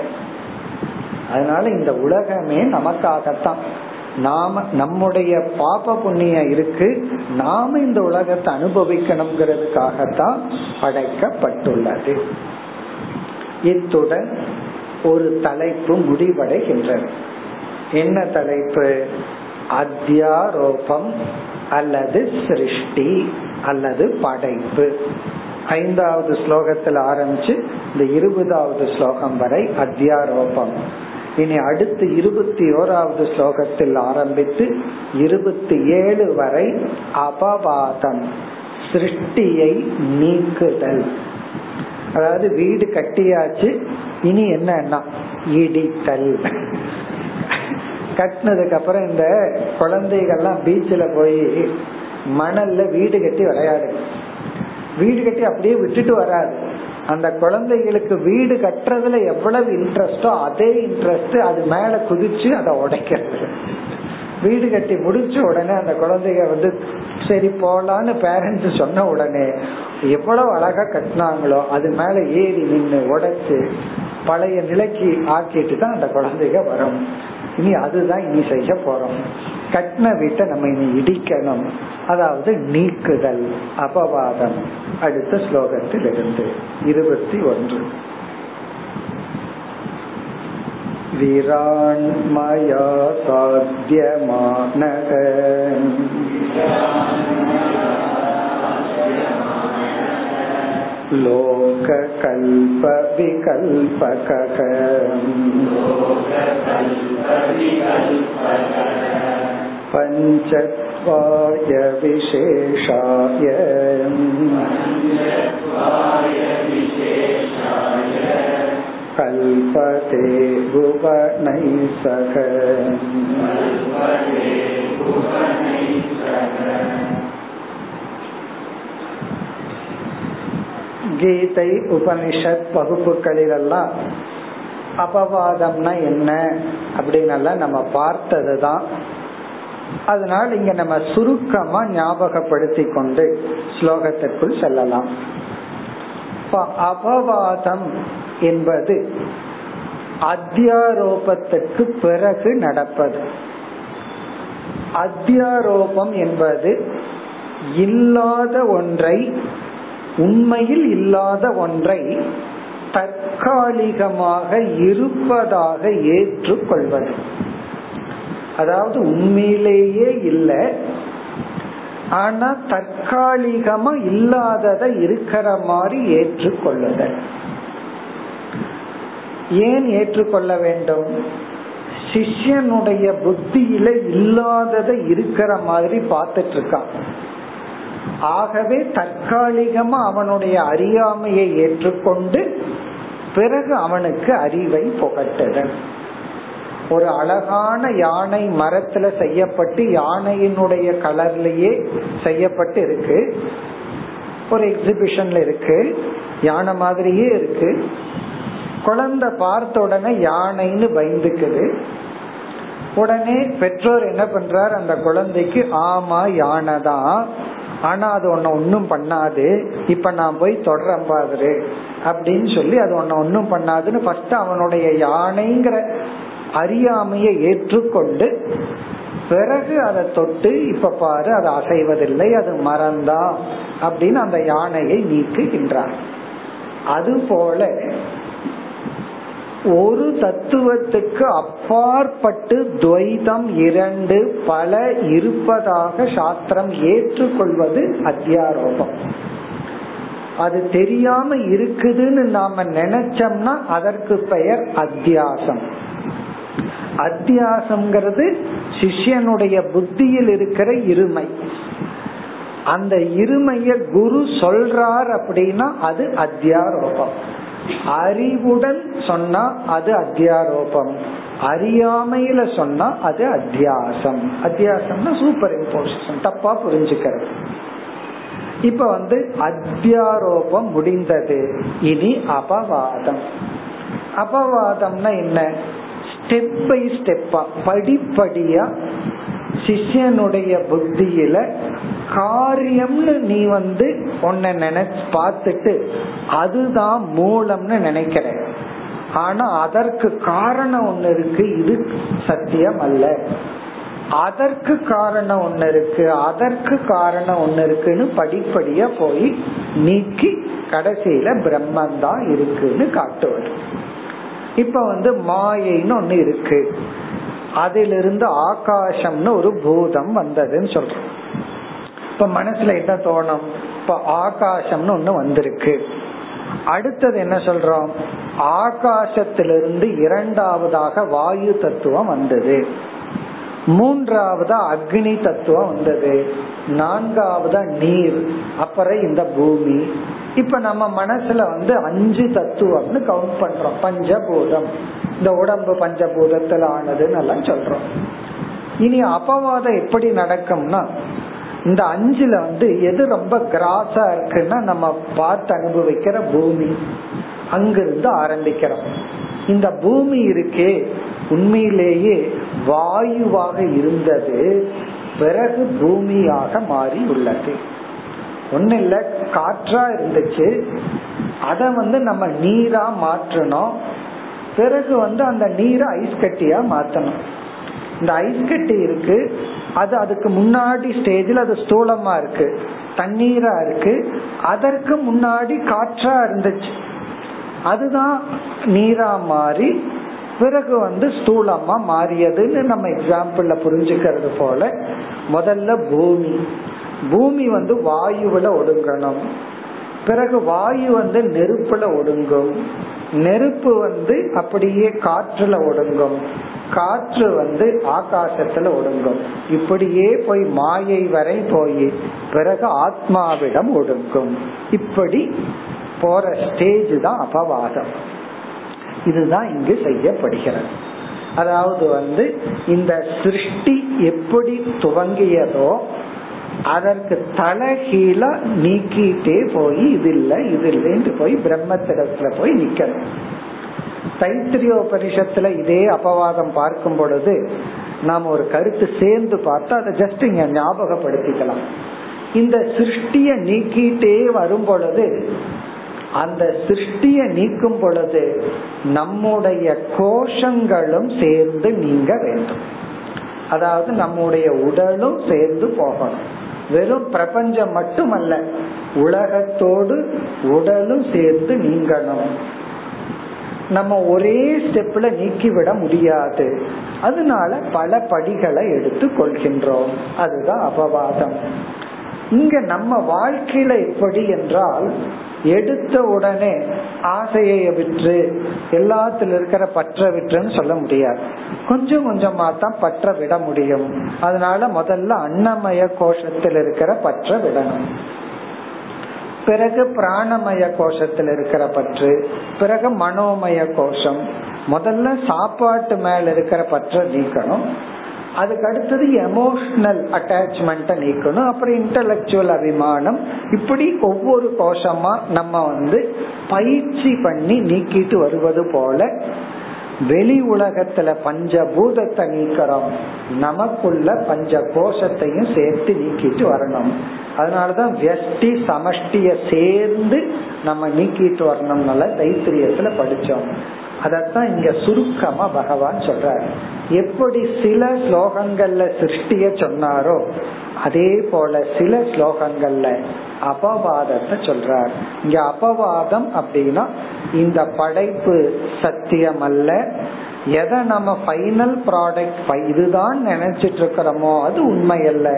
அதனால இந்த உலகமே நமக்காகத்தான். நாம நம்முடைய பாப புண்ணிய இருக்கு. நாம இந்த உலகத்தை அனுபவிக்கணுங்கிறதுக்காகத்தான் படைக்கப்பட்டுள்ளது. இத்துடன் ஒரு தலைப்பு முடிவடைகின்றது. என்ன தலைப்பு? அத்தியாரோபம் அல்லது சிருஷ்டி அல்லது படைப்பு. ஐந்தாவது ஸ்லோகத்தில் ஆரம்பிச்சு இந்த இருபதாவது ஸ்லோகம் வரை அத்தியாரோபம். இனி அடுத்து இருபத்தி ஓராவது ஸ்லோகத்தில் ஆரம்பித்து இருபத்தி ஏழு வரை அபவாதம் சிருஷ்டியை நீக்குதல். அதாவது வீடு கட்டியாச்சு இனி என்னன்னா இடித்தல். கட்டினதுக்கு அப்புறம் இந்த குழந்தைகள்லாம் பீச்சில் போய் மணல்ல வீடு கட்டி விளையாடு. வீடு கட்டி அப்படியே விட்டுட்டு வராது. அந்த குழந்தைகளுக்கு வீடு கட்டுறதுல எவ்வளவு இன்ட்ரெஸ்டோ அதே இன்ட்ரெஸ்ட் அது மேல குதிச்சு அதை உடைக்கிறது. வீடு கட்டி முடிச்ச உடனே அந்த குழந்தைங்க வந்து சரி போலான்னு பேரண்ட்ஸ் சொன்ன உடனே எவ்வளவு அழகா கட்டினாங்களோ அது மேல ஏறி நின்று உடைச்சு பழைய நிலைக்கு ஆக்கிட்டு தான் அந்த குழந்தைங்க வரும். இனி அதுதான் இனி செய்ய போறோம் கட்டின வீட்டை நம்ம இனி இடிக்கணும் அதாவது நீக்குதல் அபவாதம் அடுத்த ஸ்லோகத்தில் இருந்து இருபத்தி ஒன்று विराण्मया साध्यमानः लोककल्पविकल्पकः पञ्चत्वाय विशेषाय कल् कल्पते भुवनैः सह கீதை உபனிஷத் வகுப்புகளிலெல்லாம் அபவாதம்னா என்ன அப்படின்னு நம்ம பார்த்தது தான் அதனால் இங்க நம்ம சுருக்கமா ஞாபகப்படுத்தி கொண்டு ஸ்லோகத்திற்குள் செல்லலாம். அபவாதம் என்பது அத்தியாரோபத்துக்கு பிறகு நடப்பது. அத்தியாரோபம் என்பது இல்லாத ஒன்றை உண்மையில் இல்லாத ஒன்றை தற்காலிகமாக இருப்பதாக ஏற்றுக்கொள்வது. அதாவது உண்மையிலேயே இல்லை ஆனா தற்காலிகமா இல்லாததை இருக்கிற மாதிரி ஏற்றுக்கொள்ளுதல். ஏன் ஏற்றுக்கொள்ள வேண்டும்? சிஷ்யனுடைய புத்தியில இல்லாததை இருக்கிற மாதிரி பார்த்துட்டு இருக்கான். ஆகவே தற்காலிகமா அவனுடைய அறியாமையை ஏற்றுக்கொண்டு பிறகு அவனுக்கு அறிவை புகட்டுதல் ஒரு அழகான யானை மரத்துல செய்யப்பட்டு யானையினுடைய கலர்லயே செய்யப்பட்டு இருக்கு. ஒரு எக்ஸிபிஷன்ல இருக்கு. யானை மாதிரியே இருக்கு. குழந்தை பார்த்த உடனே யானைன்னு பயந்துக்குது. உடனே பெற்றோர் என்ன பண்றார்? அந்த குழந்தைக்கு ஆமா யானை தான் ஆனா அது உன்ன ஒன்னும் பண்ணாது. இப்ப நான் போய் தொடரம் பாரு அப்படின்னு சொல்லி அது உன்ன ஒன்னும் பண்ணாதுன்னு ஃபர்ஸ்ட் அவனுடைய யானைங்கிற அறியாமையை ஏற்றுக்கொண்டு பிறகு அதை தொட்டு இப்ப பாரு அது அசைவதில்லை அது மறந்தா அப்படின்னு அந்த யானையை நீக்குகின்றார் அது போல ஒரு தத்துவத்துக்கு அப்பாற்பட்டு துவைதம் இரண்டு பல இருப்பதாக சாஸ்திரம் ஏற்றுக்கொள்வது அத்தியாரோபம். அது தெரியாம இருக்குதுன்னு நாம நினைச்சோம்னா அதற்கு பெயர் அத்தியாசம். அத்தியாசம்ங்கிறது சிஷ்யனுடைய புத்தியில் இருக்கிற இருமை. அந்த இருமைய குரு சொல்றார் அப்படின்னா அது அத்தியாரோபம். அறிவுடன் சொன்னா அது அத்தியாரோபம். அறியாமையில சொன்னா அது அத்தியாசம். அத்தியாசம்னா சூப்பர் இம்போசிஷன் தப்பா புரிஞ்சுக்கிறது. இப்ப வந்து அத்தியாரோபம் முடிந்தது. இனி அபவாதம். அபவாதம்னா என்ன? ஸ்டெப் பை ஸ்டெப்பா படிப்படியா சிஷ்யனுடைய புத்தியில காரியம்னு நீ வந்து உன்னை நினைச்சு பார்த்துட்டு அதுதான் மூலம்னு நினைக்கிற ஆனா அதற்கு காரணம் ஒண்ணு இருக்கு இது சத்தியம் அல்ல. அதற்கு காரணம் ஒண்ணு இருக்கு அதற்கு காரணம் ஒண்ணு இருக்குன்னு படிப்படியா போய் நீக்கி கடைசியில பிரம்மந்தான் இருக்குன்னு காட்டுவது. இப்ப வந்து மாயைன்னு ஒண்ணு இருக்கு. அதிலிருந்து ஆகாசம்னு ஒரு பூதம் வந்ததுன்னு சொல்றோம். இப்ப மனசுல என்ன தோணும்? இப்ப ஆகாசம்னு ஒண்ணு வந்திருக்கு. அடுத்தது என்ன சொல்றோம்? ஆகாசத்திலிருந்து இரண்டாவதாக வாயு தத்துவம் வந்தது. மூன்றாவதா அக்னி தத்துவம் வந்தது. நான்காவதா நீர் அப்புறம் இந்த பூமி. இப்ப நம்ம மனசுல வந்து அஞ்சு தத்துவம்னு கவுண்ட் பண்றோம். பஞ்சபூதம். இந்த உடம்பு பஞ்சபூதத்தில் ஆனதுன்னு எல்லாம் சொல்றோம். இனி அபவாதம் எப்படி நடக்கும்னா இந்த அஞ்சுல வந்து எது ரொம்ப கிராஸா இருக்குன்னா நம்ம பார்த்து அனுபவிக்கிற பூமி. அங்கிருந்து ஆரம்பிக்கிறோம். இந்த பூமி இருக்கே உண்மையிலேயே வாயுவாக இருந்தது பிறகு பூமியாக மாறி உள்ளது. ஒன்னும் இல்ல காற்றா இருந்துச்சு அத வந்து நம்ம நீரா மாற்றணும் பிறகு வந்து அந்த நீரை ஐஸ் கட்டியா மாத்தணும். இந்த ஐஸ் கட்டி இருக்கு. அது அதுக்கு முன்னாடி ஸ்டேஜில் அது ஸ்தூலமா இருக்கு. தண்ணீரா இருக்கு. அதற்கு முன்னாடி காற்றா இருந்துச்சு. அதுதான் நீரா மாறி பிறகு வந்து ஸ்தூலமா மாறியதுன்னு நம்ம எக்ஸாம்பிள்ல புரிஞ்சுக்கிறது போல முதல்ல பூமி. பூமி வந்து வாயுவில ஒடுங்கணும். பிறகு வாயு வந்து நெருப்புல ஒடுங்கும். நெருப்பு வந்து அப்படியே காற்றுல ஒடுங்கும். காற்று வந்து ஆகாசத்துல ஒடுங்கும். இப்படியே போய் மாயை வரை போய் பிறகு ஆத்மாவிடம் ஒடுங்கும். இப்படி போற ஸ்டேஜ் தான் அபவாதம். இதுதான் இங்கு செய்யப்படுகிறது. அதாவது வந்து இந்த சிருஷ்டி எப்படி துவங்கியதோ அதற்கு தலகீழ நீக்கிட்டே போய் இது இல்லை இது இல்லைன்னு போய் பிரம்மத்திடத்துல போய் நிக்கணும். தைத்திரியோபனிஷத்துல இதே அபவாதம் பார்க்கும் பொழுது நாம் ஒரு கருத்து சேர்ந்து பார்த்தா அதை ஜஸ்ட் இங்க ஞாபகப்படுத்திக்கலாம். இந்த சிருஷ்டிய நீக்கிட்டே வரும் பொழுது அந்த சிருஷ்டிய நீக்கும் பொழுது நம்முடைய கோஷங்களும் சேர்ந்து நீங்க வேண்டும். அதாவது நம்முடைய உடலும் சேர்ந்து போகணும். வெறும் பிரபஞ்சம் மட்டுமல்ல உலகத்தோடு உடலும் சேர்ந்து நீங்கணும். நம்ம ஒரே ஸ்டெப்ல நீக்கிவிட முடியாது. அதனால பல படிகளை எடுத்து கொள்கின்றோம். அதுதான் அபவாதம். இங்க நம்ம வாழ்க்கையில எப்படி என்றால் எடுத்த உடனே ஆசையை விற்று எல்லாத்துல இருக்கிற பற்ற விற்றுன்னு சொல்ல முடியாது. கொஞ்சம் கொஞ்சமா தான் பற்ற விட முடியும். அதனால முதல்ல அன்னமய கோஷத்தில் இருக்கிற பற்ற விடணும். பிறகு பிராணமய கோஷத்தில் இருக்கிற பற்று பிறகு மனோமய கோஷம். முதல்ல சாப்பாட்டு மேல இருக்கிற பற்ற நீக்கணும். அதுக்கு அடுத்தது எமோஷனல் அட்டாச்மெண்ட்டை நீக்கணும். அப்புறம் இன்டலக்சுவல் அபிமானம். இப்படி ஒவ்வொரு கோஷமா நம்ம வந்து பயிற்சி பண்ணி நீக்கிட்டு வருவது போல வெளி உலகத்துல பஞ்சபூதத்தை நீக்கிறோம். நமக்குள்ள பஞ்ச கோஷத்தையும் சேர்த்து நீக்கிட்டு வரணும். அதனாலதான் வெஷ்டி சமஷ்டிய சேர்ந்து நம்ம நீக்கிட்டு வரணும்னால தைத்திரியத்துல படிச்சோம். அதத்தான் இங்க சுருக்கமா பகவான் சொல்றாரு. எப்படி சில ஸ்லோகங்கள்ல சிருஷ்டிய சொன்னாரோ அதே போல சில ஸ்லோகங்கள்ல அபவாதத்தை சொல்றார். இங்க அபவாதம் அப்படின்னா இந்த படைப்பு சத்தியம் அல்ல எதை நம்ம ஃபைனல் ப்ராடக்ட் இதுதான் நினைச்சிட்டு இருக்கிறோமோ அது உண்மை அல்ல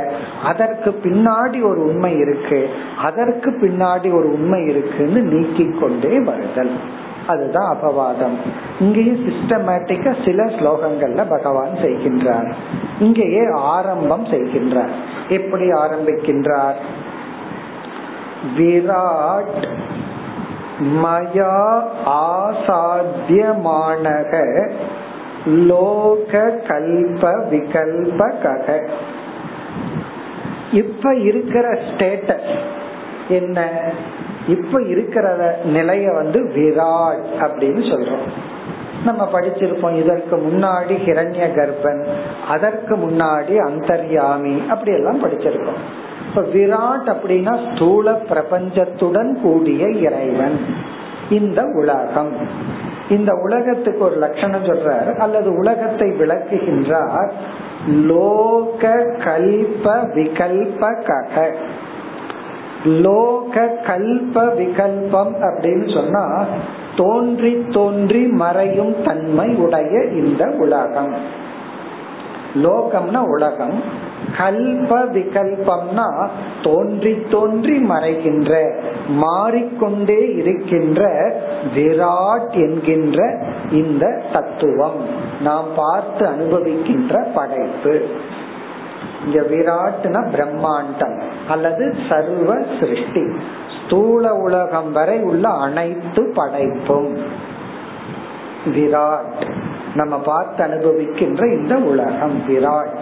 அதற்கு பின்னாடி ஒரு உண்மை இருக்கு அதற்கு பின்னாடி ஒரு உண்மை இருக்குன்னு நீக்கிக் கொண்டே வருதல். அதுதான் அபவாதம். இங்கேயும் சிஸ்டமேட்டிக்கா சில ஸ்லோகங்கள்ல பகவான் செய்கின்றார். இங்கேயே ஆரம்பம் செய்கின்றார். எப்படி ஆரம்பிக்கின்றார்? விராட் மயா ஆசாத்தியமானக லோக கல்ப விகல்ப கக. இப்ப இருக்கிற ஸ்டேட்டஸ் என்ன? இப்ப இருக்கிற நிலைய வந்து விராட் அப்படின்னு சொல்றோம். நம்ம படிச்சிருப்போம் இதற்கு முன்னாடி ஹிரண்ய கர்ப்பன் அதற்கு முன்னாடி அந்தர்யாமி அப்படி எல்லாம் படிச்சிருக்கோம். இப்ப விராட் அப்படின்னா ஸ்தூல பிரபஞ்சத்துடன் கூடிய இறைவன். இந்த உலகம். இந்த உலகத்துக்கு ஒரு லட்சணம் சொல்றார். அல்லது உலகத்தை விளக்குகின்றார் லோக கல்ப விகல்ப கக. லோக கல்ப விகல்பம் அப்படின்னு சொன்னா தோன்றி தோன்றி மறையும் தன்மை உடைய இந்த உலகம். லோகம்னா உலகம் கல்ப விகல்பம்னா தோன்றி தோன்றி மறைகின்ற மாறிக்கொண்டே இருக்கின்ற விராட் என்கின்ற இந்த தத்துவம். நாம் பார்த்து அனுபவிக்கின்ற படைப்பு. இங்க விராட்னா பிரம்மாண்டம் அல்லது சர்வ சிருஷ்டி. ஸ்தூல உலகம் வரை உள்ள அனைத்து படைப்பும். விராட். நம்ம பார்த்து அனுபவிக்கின்ற இந்த உலகம் விராட்.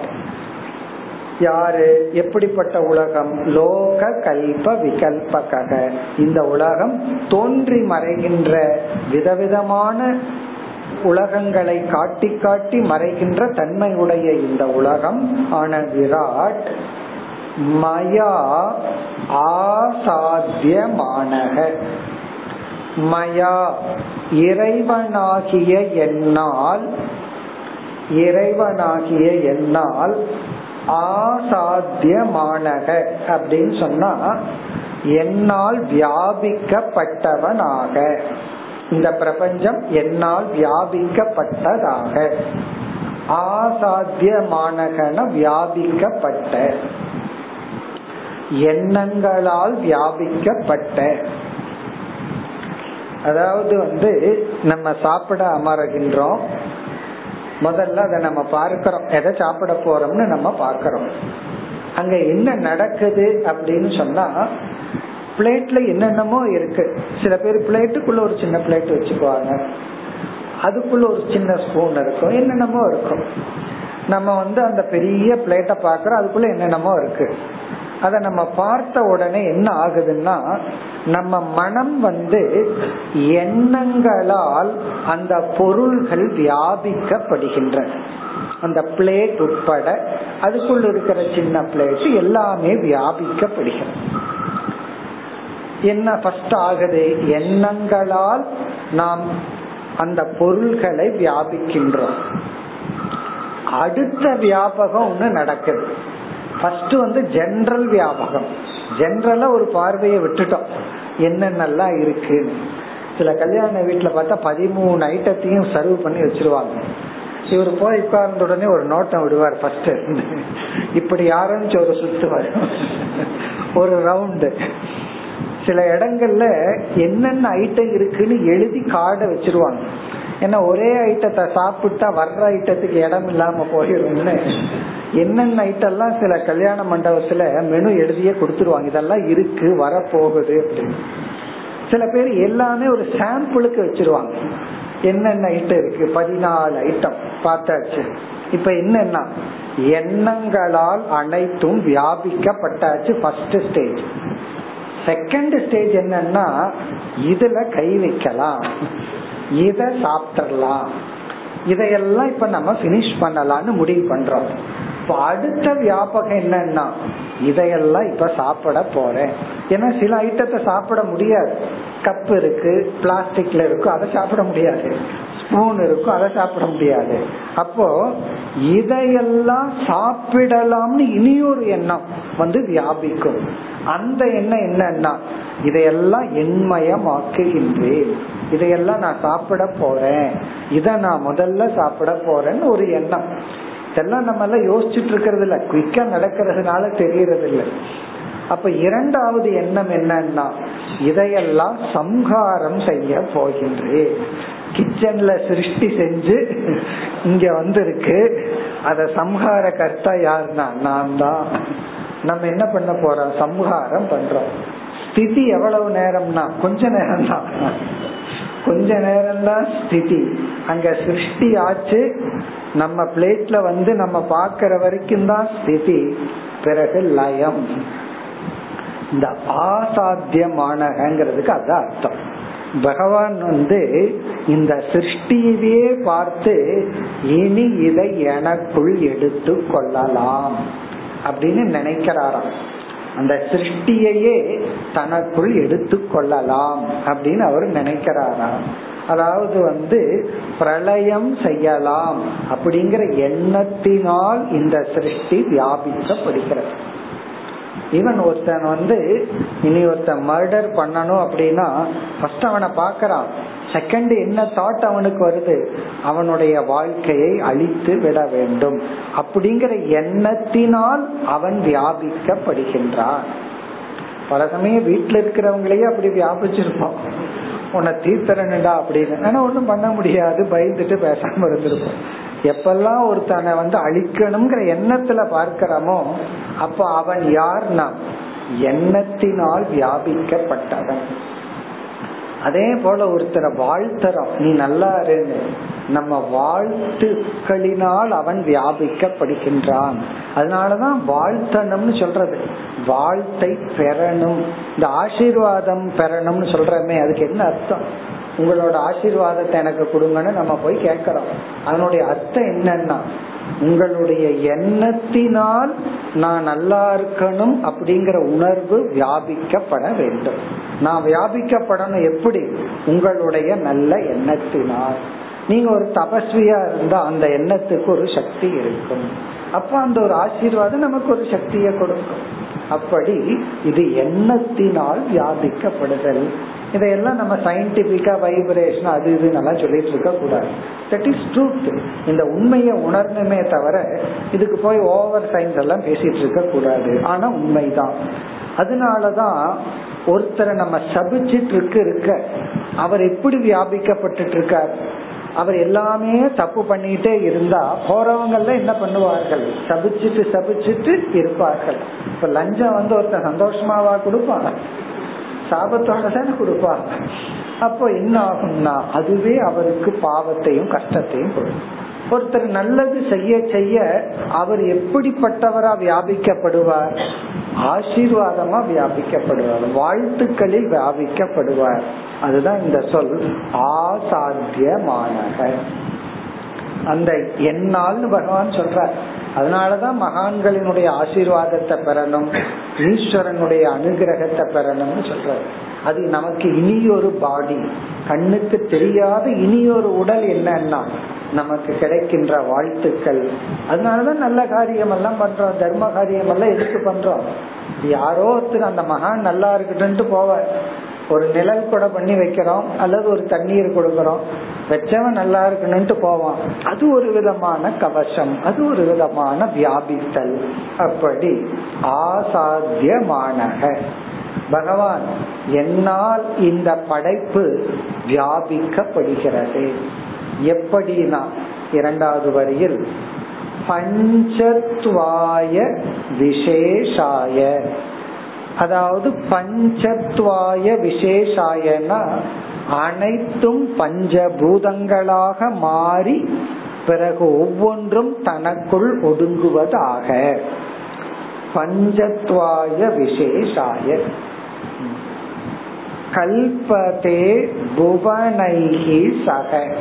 யாரு? எப்படிப்பட்ட உலகம்? லோக கல்ப விகல்பக இந்த உலகம் தோன்றி மறைகின்ற விதவிதமான உலகங்களை காட்டி காட்டி மறைகின்ற தன்மையுடைய இந்த உலகம் ஆன விராட் மயா ஆசாத்தியமானக மயா இறைவனாகிய என்னால் இறைவனாகிய என்னால் ஆசாத்தியமானக அப்படின்னு சொன்னா என்னால் வியாபிக்கப்பட்டவனாக. இந்த பிரபஞ்சம் என்னால் வியாபிக்கப்பட்டதாக. ஆசாத்தியமானகன வியாபிக்கப்பட்ட. எண்ணங்களால் வியாபிக்கப்பட்ட. அதாவது வந்து நம்ம சாப்பிட அமர்கின்றோம். முதல்ல அதை நம்ம பார்க்கிறோம். எதை சாப்பிட போறோம்னு நம்ம பார்க்கிறோம். அங்க என்ன நடக்குது அப்படின்னு சொன்னா பிளேட்ல என்னென்னமோ இருக்கு. சில பேர் பிளேட்டுக்குள்ள ஒரு சின்ன பிளேட் வச்சுக்குவாங்க. அதுக்குள்ள ஒரு சின்ன ஸ்பூன் இருக்கும். என்னென்னமோ இருக்கும். நம்ம வந்து அந்த பெரிய பிளேட்டை பாக்குறோம் அதுக்குள்ள என்னென்னமோ இருக்கு. அத நம்ம பார்த்த உடனே என்ன ஆகுதுன்னா நம்ம மனம் வந்து எண்ணங்களால் அந்த பொருள்கள் வியாபிக்கப்படுகின்றன. அந்த பிளேட் உட்பட அதுக்குள்ள இருக்கிற சின்ன பிளேட் எல்லாமே வியாபிக்கப்படுகிறது. என்ன ஃபர்ஸ்ட் ஆகுது? எண்ணங்களால் நாம் அந்த பொருள்களை வியாபிக்கின்றோம். அடுத்த வியாபகம் ஒண்ணு நடக்குது. ஃபர்ஸ்ட் வந்து ஜென்ரல் வியாபகம். ஜென்ரலா ஒரு பார்வையை விட்டுட்டோம். என்னென்னலாம் இருக்கு சில கல்யாண வீட்டுல பார்த்தா பதிமூணு ஐட்டத்தையும் சர்வ் பண்ணி வச்சிருவாங்க. இவர் போய் உட்கார்ந்த உடனே ஒரு நோட்டம் விடுவார் ஃபர்ஸ்ட் இப்படி ஆரம்பிச்சு ஒரு சுத்துவார் ஒரு ரவுண்டு சில இடங்கள்ல என்னென்ன ஐட்டம் இருக்குன்னு எழுதி கார்டை வச்சிருவாங்க. ஏன்னா ஒரே ஐட்டத்தை சாப்பிட்டா வர்ற ஐட்டத்துக்கு இடம் இல்லாம போயிடும்னு. என்னென்ன ஐட்டம்லாம் சில கல்யாண மண்டபத்துல மெனு எழுதியே கொடுத்துருவாங்க. இதெல்லாம் இருக்கு வரப்போகுது அப்படின்னு. சில பேர் எல்லாமே ஒரு சாம்பிளுக்கு வச்சிருவாங்க. என்னென்ன ஐட்டம் இருக்கு? பதினாலு ஐட்டம் பார்த்தாச்சு. இப்ப என்னன்னா எண்ணங்களால் அனைத்தும் வியாபிக்கப்பட்டாச்சு ஃபர்ஸ்ட் ஸ்டேஜ் செகண்ட் ஸ்டேஜ் என்னன்னா இதுல கை வைக்கலாம் இத சாப்பிடலாம் இதையெல்லாம் இப்ப நம்ம பினிஷ் பண்ணலாம்னு முடிவு பண்றோம். இப்ப அடுத்த வியாபகம் என்னன்னா இதையெல்லாம் இப்ப சாப்பிட போறேன். ஏன்னா சில ஐட்டத்தை சாப்பிட முடியாது. கப் இருக்கு பிளாஸ்டிக்ல இருக்கும் அதை சாப்பிட முடியாது. ஸ்பூன் இருக்கும் அதை சாப்பிட முடியாது. அப்போ இதையெல்லாம் சாப்பிடலாம்னு இனியொரு எண்ணம் வந்து வியாபிக்கும். அந்த எண்ணம் என்னன்னா இதையெல்லாம் எண்மயமாக்குகின்றேன். இதையெல்லாம் நான் சாப்பிட போறேன். இத நான் முதல்ல சாப்பிட போறேன்னு ஒரு எண்ணம். இதெல்லாம் நம்ம எல்லாம் யோசிச்சுட்டு இருக்கிறது இல்ல குயிக்கா நடக்கிறதுனால தெரியறது இல்லை அப்ப இரண்டாவது எண்ணம் என்னன்னா இதையெல்லாம் சம்ஹாரம் செய்ய போகின்றேன். கிச்சன்ல சிருஷ்டி செஞ்சு இங்க வந்திருக்கு. அத சம்ஹார கர்த்தா யாருன்னா நான் தான் நம்ம என்ன பண்ண போறோம்? சம்ஹாரம் பண்றோம். ஸ்திதி எவ்வளவு நேரம்னா கொஞ்ச நேரம் தான் கொஞ்ச நேரம் தான் ஸ்திதி. அங்க சிருஷ்டி ஆச்சு. நம்ம பிளேட்ல வந்து நம்ம பாக்குற வரைக்கும் தான் ஸ்திதி பிறகு லயம். இந்த ஆசாத்தியமானங்கிறதுக்கு அதான் அர்த்தம். பகவான் வந்து இந்த சிருஷ்டியவே பார்த்து இனி இதை எனக்குள் எடுத்து கொள்ளலாம் அப்படின்னு நினைக்கிறாராம். அந்த சிருஷ்டியையே தனக்குள் எடுத்து கொள்ளலாம் அப்படின்னு அவர் நினைக்கிறாராம். அதாவது வந்து பிரளயம் செய்யலாம் அப்படிங்கிற எண்ணத்தினால் இந்த சிருஷ்டி வியாபிக்கப்படுகிறது. ஈவன் ஒருத்தன் வந்து இனி ஒருத்தன் மர்டர் பண்ணணும் அப்படின்னா ஃபர்ஸ்ட் அவனை பாக்குறான் செகண்ட் என்ன தாட் அவனுக்கு வருது? அவனுடைய வாழ்க்கையை அழித்து விட வேண்டும். அப்படிங்கிற எண்ணத்தினால் அவன் வியாபிக்கப்படுகின்றான். பல சமயம் வீட்டுல இருக்கிறவங்களையே அப்படி வியாபிச்சிருப்பான் உன்னை தீர்த்தரணுடா அப்படின்னு. ஆனா ஒண்ணும் பண்ண முடியாது பயந்துட்டு பேசாம இருந்திருப்போம். எப்பெல்லாம் ஒருத்தனை வந்து அழிக்கணுங்கிற எண்ணத்துல பார்க்கிறோமோ அப்ப அவன் யார்னா? எண்ணத்தினால் வியாபிக்கப்பட்டவன். அதே போல ஒருத்தரை வாழ்த்தரம் நீ நல்லா இருன்னு. நம்ம வாழ்த்துக்களினால் அவன் வியாபிக்கப்படுகின்றான். அதனாலதான் வாழ்த்தணும்னு சொல்றது. வாழ்த்தை பெறணும். இந்த ஆசீர்வாதம் பெறணும்னு சொல்றமே அதுக்கு என்ன அர்த்தம்? உங்களோட ஆசீர்வாதத்தை எனக்கு கொடுங்கன்னு நம்ம போய் கேட்கறோம். அதனுடைய அர்த்தம் என்னன்னா உங்களுடைய எண்ணத்தினால் நான் நல்லா இருக்கணும் அப்படிங்கிற உணர்வு வியாபிக்கப்பட வேண்டும். நான் வியாபிக்கப்படணும் எப்படி? உங்களுடைய நல்ல எண்ணத்தினால். நீங்க ஒரு தபஸ்வியா இருந்தா அந்த எண்ணத்துக்கு ஒரு சக்தி இருக்கும். அப்ப அந்த ஒரு ஆசீர்வாதம் நமக்கு ஒரு சக்தியை கொடுக்கும். அப்படி இது எண்ணத்தினால் வியாபிக்கப்படுதல். இதையெல்லாம் நம்ம சயின்டிபிக்கா வைப்ரேஷன் அது இது நல்லா சொல்லிட்டு இருக்க கூடாது. தட் இஸ் ட்ரூத் இந்த உண்மையை உணரணுமே தவிர இதுக்கு போய் ஓவர் சயின்ஸ் எல்லாம் பேசிட்டு இருக்க கூடாது. ஆனா உண்மைதான். அதனாலதான் ஒருத்தரை நம்ம சபிச்சிட்டு இருக்க இருக்க அவர் எப்படி வியாபிக்கப்பட்டு இருக்கார்? அவர் எல்லாமே தப்பு பண்ணிட்டே இருந்தா போறவங்கல்ல என்ன பண்ணுவார்கள்? சபிச்சுட்டு சபிச்சுட்டு இருப்பார்கள். இப்ப லஞ்சம் வந்து ஒருத்தன் சந்தோஷமாவா கொடுப்பான்? சாபத்தோட தானே கொடுப்பார் அப்போ என்ன ஆகும்னா அதுவே அவருக்கு பாவத்தையும் கஷ்டத்தையும் கொடுக்கும். ஒருத்தர் நல்லது செய்ய செய்ய அவர் எப்படிப்பட்டவரா வியாபிக்கப்படுவார்? ஆசீர்வாதமா வியாபிக்கப்படுவார். வாழ்த்துக்களில் வியாபிக்கப்படுவார். அதுதான் இந்த சொல் ஆசாத்தியமானக அந்த என்னால் பகவான் சொல்ற அதனாலதான் மகான்களினுடைய ஆசீர்வாதத்தை பெறணும் ஈஸ்வரனுடைய அனுகிரகத்தை பெறணும்னு சொல்றது அது நமக்கு இனியொரு பாடி. கண்ணுக்கு தெரியாத இனியொரு உடல் என்னன்னா நமக்கு கிடைக்கின்ற வாழ்த்துக்கள். அதனாலதான் நல்ல காரியம் எல்லாம் பண்றோம் தர்ம காரியம் எல்லாம் எதுக்கு பண்றோம்? யாரோ ஒருத்தர் அந்த மகான் நல்லா இருக்கட்டும்ட்டு போவார். ஒரு நிழல் கூட பண்ணி வைக்கிறோம் அல்லது ஒரு தண்ணீர் கொடுக்கறோம். பெற்றவன் நல்லா இருக்கணும்ட்டு போவான். அது ஒரு விதமான கவசம் அது ஒரு விதமான வியாபித்தல். அப்படி ஆசாத்தியமானக. பகவான் என்னால் இந்த படைப்பு வியாபிக்கப்படுகிறது. எப்படினா இரண்டாவது வரியில் பஞ்சத்வாய விசேஷாய. அதாவது பஞ்சத்வாய விசேஷாயனா அனைத்தும் பஞ்சபூதங்களாக மாறி பிறகு ஒவ்வொன்றும் தனக்குள் ஒடுங்குவதாக பஞ்சத்வாய விசேஷாய. கல்பதே புவனைகி சக.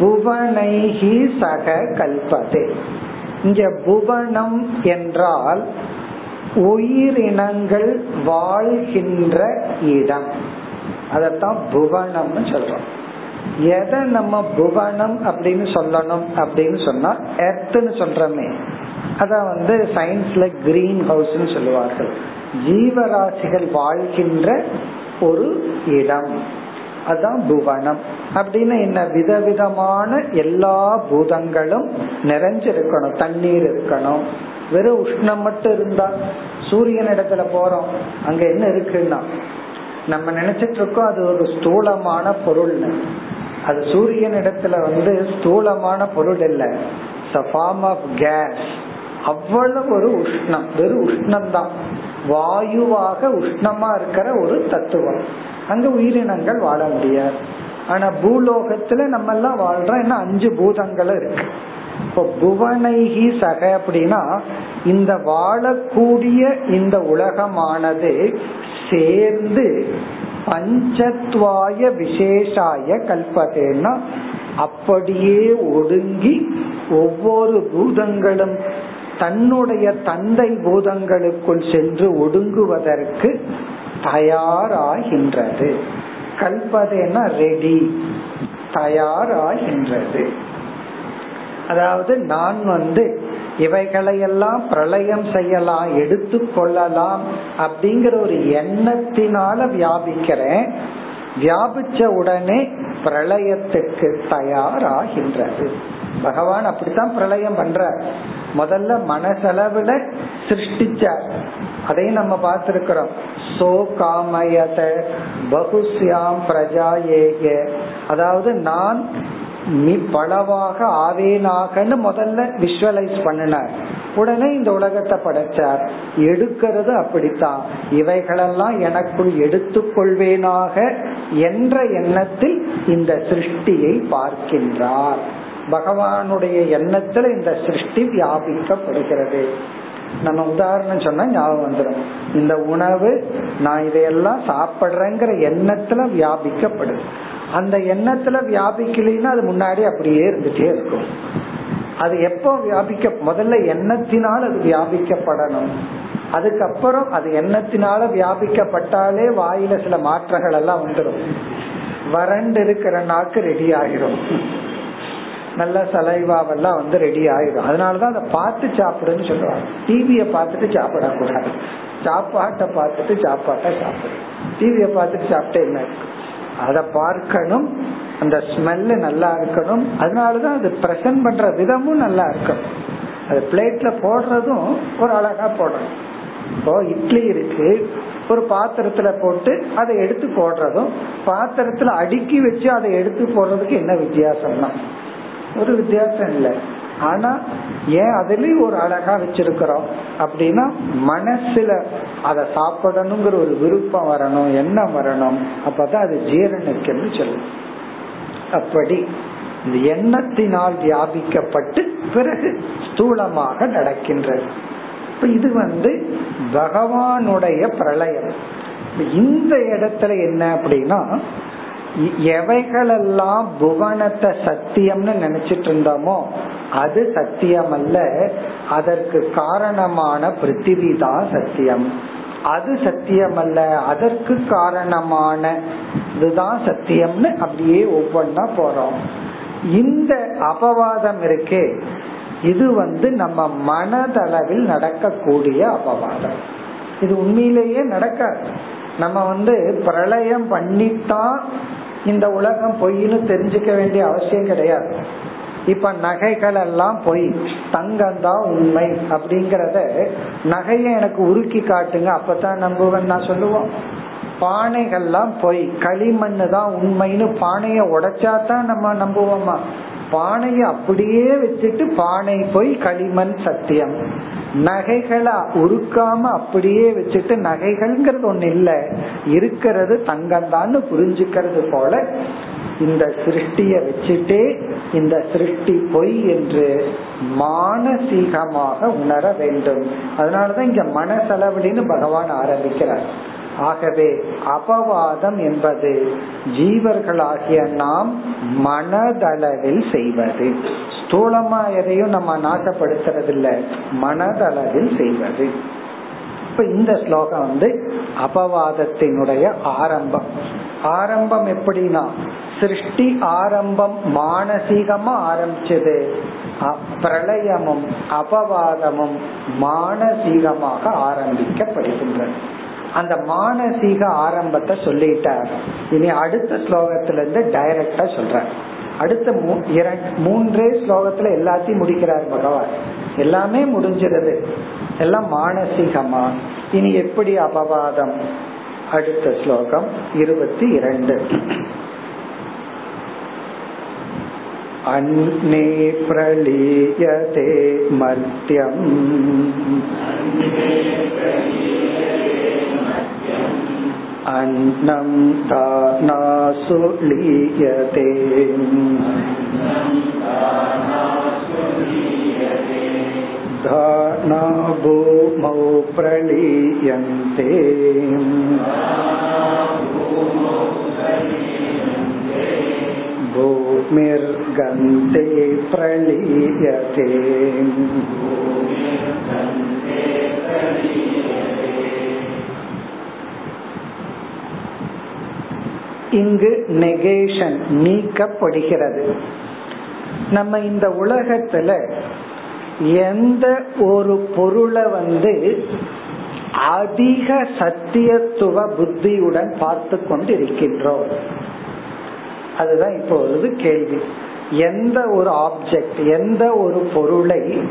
புவனைகி சக கல்பதே. இங்க புவனம் என்றால் உயிரினங்கள் வாழ்கின்ற இடம். அதத்தான் புவனம்னு சொல்றோம். எதை நம்ம புவனம் அப்படின்னு சொல்லணும் அப்படின்னு சொன்னா எர்த்னு சொல்றோமே. அத வந்து சயின்ஸ்ல கிரீன் ஹவுஸ்னு சொல்லுவார்கள். ஜீவராசிகள் வாழ்கின்ற ஒரு இடம். அதான் புவனம். அப்படின்னு என்ன விதவிதமான எல்லா பூதங்களும் நிறைஞ்சிருக்கணும் தண்ணீர் இருக்கணும். வெறும் உஷ்ணம் மட்டும் இருந்தா சூரியன் இடத்துல போறோம். அங்க என்ன இருக்குன்னா நம்ம நினைச்சிட்டு இருக்கோம் அது ஒரு ஸ்தூலமான பொருள் அது சூரியன் இடத்துல வந்து ஸ்தூலமான பொருள் இல்ல. ஃபார்ம் ஆஃப் கேஸ் அவ்வளவு ஒரு உஷ்ணம். வெறும் உஷ்ணம் தான் வாயுவாக உஷ்ணமா இருக்கிற ஒரு தத்துவம். அங்க உயிரினங்கள் வாழ முடியாது. ஆனா பூலோகத்துல நம்ம எல்லாம் வாழ்றோம். என்ன? அஞ்சு பூதங்களும் இருக்கு. இப்போ புவனைகி சக அப்படின்னா இந்த வாழக்கூடிய இந்த உலகமானது சேர்ந்து பஞ்சத்வாய விசேஷாய கல்பதேன்னா அப்படியே ஒடுங்கி ஒவ்வொரு பூதங்களும் தன்னுடைய தந்தை பூதங்களுக்குள் சென்று ஒடுங்குவதற்கு தயாராகின்றது. கல்பதேனா ரெடி தயாராகின்றது. அதாவது நான் வந்து இவைகளையெல்லாம் பிரளயம் செய்யலாம் எடுத்து கொள்ளலாம் அப்படிங்கிற ஒரு எண்ணத்தினால வியாபிக்கிறேன். வியாபிச்ச உடனே பிரளயத்துக்கு தயாராகின்றது. பகவான் அப்படித்தான் பிரளயம் பண்ற முதல்ல மனசளவுல சிருஷ்டிச்சார். அதையும் நம்ம பார்த்திருக்கிறோம். சோ காமயத பகுஸ்யாம் பிரஜா ஏக அதாவது நான் நீ பலவாக ஆவேனாகன்னு முதல்ல விஷுவலைஸ் பண்ணினார் உடனே இந்த உலகத்தை படைச்சார். எடுக்கிறது அப்படித்தான். இவைகளெல்லாம் எனக்குள் எடுத்துக்கொள்வேனாக என்ற எண்ணத்தில் இந்த சிருஷ்டியை பார்க்கின்றார். பகவானுடைய எண்ணத்துல இந்த சிருஷ்டி வியாபிக்கப்படுகிறது. நம்ம உதாரணம் சொன்னா ஞாபகம் வந்துடும் இந்த உணவு நான் இதையெல்லாம் சாப்பிடுறேங்கிற எண்ணத்துல வியாபிக்கப்படுது. அந்த எண்ணத்துல வியாபிக்கலைன்னா அது முன்னாடி அப்படியே இருந்துட்டே இருக்கும். அது எப்போ வியாபிக்க முதல்ல எண்ணத்தினால் அது வியாபிக்கப்படணும். அதுக்கப்புறம் அது எண்ணத்தினால வியாபிக்கப்பட்டாலே வாயில சில மாற்றங்கள் எல்லாம் வந்துடும் வறண்டு இருக்கிற நாக்கு ரெடி ஆகிரும். நல்ல சலைவாவெல்லாம் வந்து ரெடி ஆயிடும் அதனாலதான் அதை பார்த்து சாப்பிடுன்னு சொல்லுவாங்க. டிவிய பார்த்துட்டு சாப்பிடக்கூடாது. சாப்பாட்டை பார்த்துட்டு சாப்பாட்டை சாப்பிடு. டிவிய பார்த்துட்டு சாப்பிட்டே என்ன இருக்கு? அதை பார்க்கணும் அந்த ஸ்மெல்லு நல்லா இருக்கணும். அதனாலதான் அது பிரசன்ட் பண்ற விதமும் நல்லா இருக்கணும். அது பிளேட்ல போடுறதும் ஒரு அழகா போடணும். இப்போ இட்லி இருக்கு. ஒரு பாத்திரத்துல போட்டு அதை எடுத்து போடுறதும் பாத்திரத்துல அடுக்கி வச்சு அதை எடுத்து போடுறதுக்கு என்ன வித்தியாசம்னா? ஒரு வித்தியாசம் இல்லை. ஆனா ஏன் அதுலயும் ஒரு அழகா வச்சிருக்கிறோம்? அப்படின்னா மனசுல அதை சாப்பிடணுங்கிற ஒரு விருப்பம் வரணும் எண்ணம் வரணும். அப்பதான் அது ஜீரணிக்கன்னு சொல்லும் அப்படி இந்த எண்ணத்தினால் வியாபிக்கப்பட்டு பிறகு ஸ்தூலமாக நடக்கின்றது. இது வந்து பகவானுடைய பிரளயம். இந்த இடத்துல என்ன அப்படின்னா எவைகளெல்லாம் புவனத்தை சத்தியம்னு நினைச்சிட்டு இருந்தோமோ அது சத்தியம் அல்ல அதற்கு காரணமான பிருத்திவி தான் சத்தியம். அது சத்தியம் அல்ல அதற்கு காரணமான இதுதான் சத்தியம்னு அப்படியே ஒவ்வொன்னா போறோம். இந்த அபவாதம் இருக்கே. இது வந்து நம்ம மனதளவில் நடக்கக்கூடிய அபவாதம். இது உண்மையிலேயே நடக்காது. நம்ம வந்து பிரளயம் பண்ணித்தான் இந்த உலகம் பொய்னு தெரிஞ்சுக்க வேண்டிய அவசியம் கிடையாது. இப்ப நகைகள் எல்லாம் பொய் தங்கம் தான் உண்மை அப்படிங்கறத நகையை எனக்கு உருக்கி காட்டுங்க அப்பதான் நம்புவேன் நான் சொல்லுவோம். பானைகள்லாம் பொய் களிமண்ணு தான் உண்மைன்னு பானைய உடைச்சா தான் நம்ம நம்புவோமா? பானையை அப்படியே வச்சுட்டு பானை போய் களிமண் சத்தியம். நகைகளை உருக்காம அப்படியே வச்சுட்டு நகைகள்ங்கிறது ஒண்ணு இல்ல. இருக்கிறது தங்கம் தான் புரிஞ்சுக்கிறது போல இந்த சிருஷ்டிய வச்சுட்டே இந்த சிருஷ்டி பொய் என்று மானசீகமாக உணர வேண்டும். அதனாலதான் இங்க மனசளவிலின்னு பகவான் ஆரம்பிக்கிறார். ஆகவே அபவாதம் என்பது ஜீவர்களாகிய நாம் மனதளவில் செய்வது. ஸ்தூலமா எதையும் நம்ம நாட்டப்படுத்துறது இல்ல மனதளவில் செய்வது. இப்ப இந்த ஸ்லோகம் வந்து அபவாதத்தினுடைய ஆரம்பம். ஆரம்பம் எப்படின்னா சிருஷ்டி ஆரம்பம் மானசீகமா ஆரம்பிச்சது. பிரளயமும் அபவாதமும் மானசீகமாக ஆரம்பிக்கப்படுகின்றது அந்த மானசீக ஆரம்பத்தை சொல்லிட்டார் இனி அடுத்த ஸ்லோகத்துல இருந்து டைரக்டா சொல்ற அடுத்த மூன்றே ஸ்லோகத்துல எல்லாத்தையும் முடிக்கிறார் பகவான் எல்லாமே முடிஞ்சிருது எல்லாம் மானசீகமா இனி எப்படி அபவாதம் அடுத்த ஸ்லோகம் இருபத்தி இரண்டு अन्ने प्रलीयते मर्त्यम् अन्नं दानासु लीयते दाना भूमौ प्रलीयन्ते भूमिर्गन्धे प्रलीयते இங்கு நெகேஷன் நீக்கப்படுகிறது. நம்ம இந்த உலகத்துல எந்த ஒரு பொருளை வந்து அதிக சத்தியத்துவ புத்தியுடன் பார்த்து கொண்டு இருக்கின்றோம் அதுதான் இப்பொழுது கேள்வி. எந்த ஒரு ஆப்ஜெக்ட் எந்த ஒரு பொருளை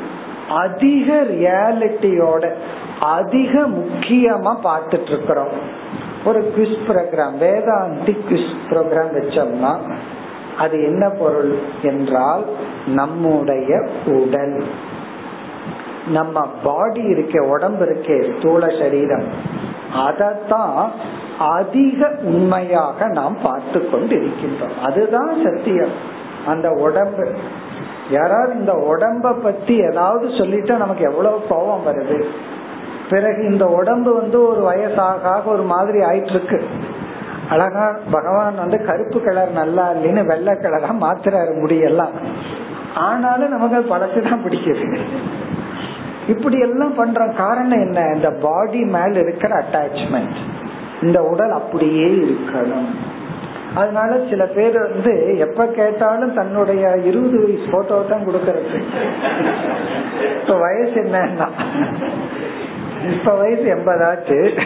அதிக ரியாலிட்டியோட அதிக முக்கியமா பார்த்துட்டு இருக்கிறோம்? ஒரு குவிஸ் ப்ரோக்ராம் வேதாந்தி குவிஸ் ப்ரோக்ராம் வச்சோம்னா அது என்ன பொருள் என்றால் நம்முடைய உடல். நம்ம பாடி இருக்க உடம்பு இருக்கே ஸ்தூல சரீரம். அதத்தான் அதிக உண்மையாக நாம் பார்த்து கொண்டு இருக்கின்றோம் அதுதான் சத்தியம். அந்த உடம்பு. யாராவது இந்த உடம்ப பத்தி ஏதாவது சொல்லிட்டா நமக்கு எவ்வளவு கோபம் வருது? பிறகு இந்த உடம்பு வந்து ஒரு வயசாக ஒரு மாதிரி ஆயிட்டு இருக்கு அழகா பகவான் வந்து கருப்பு கலர் நல்லா இல்லைன்னு வெள்ளை கலரா மாத்துறாரு முடியெல்லாம். ஆனாலும் நமக்கு பழசுதான் பிடிக்குது. இப்படி எல்லாம் பண்ற காரணம் என்ன? இந்த பாடி மேல இருக்கிற அட்டாச்மெண்ட் இந்த உடல் அப்படியே இருக்கணும். அதனால சில பேர் வந்து எப்ப கேட்டாலும் தன்னுடைய இருபது வயசு போட்டோ தான் கொடுக்கறது. இப்ப வயசு என்னன்னா இப்ப வயசு எண்பதாச்சு.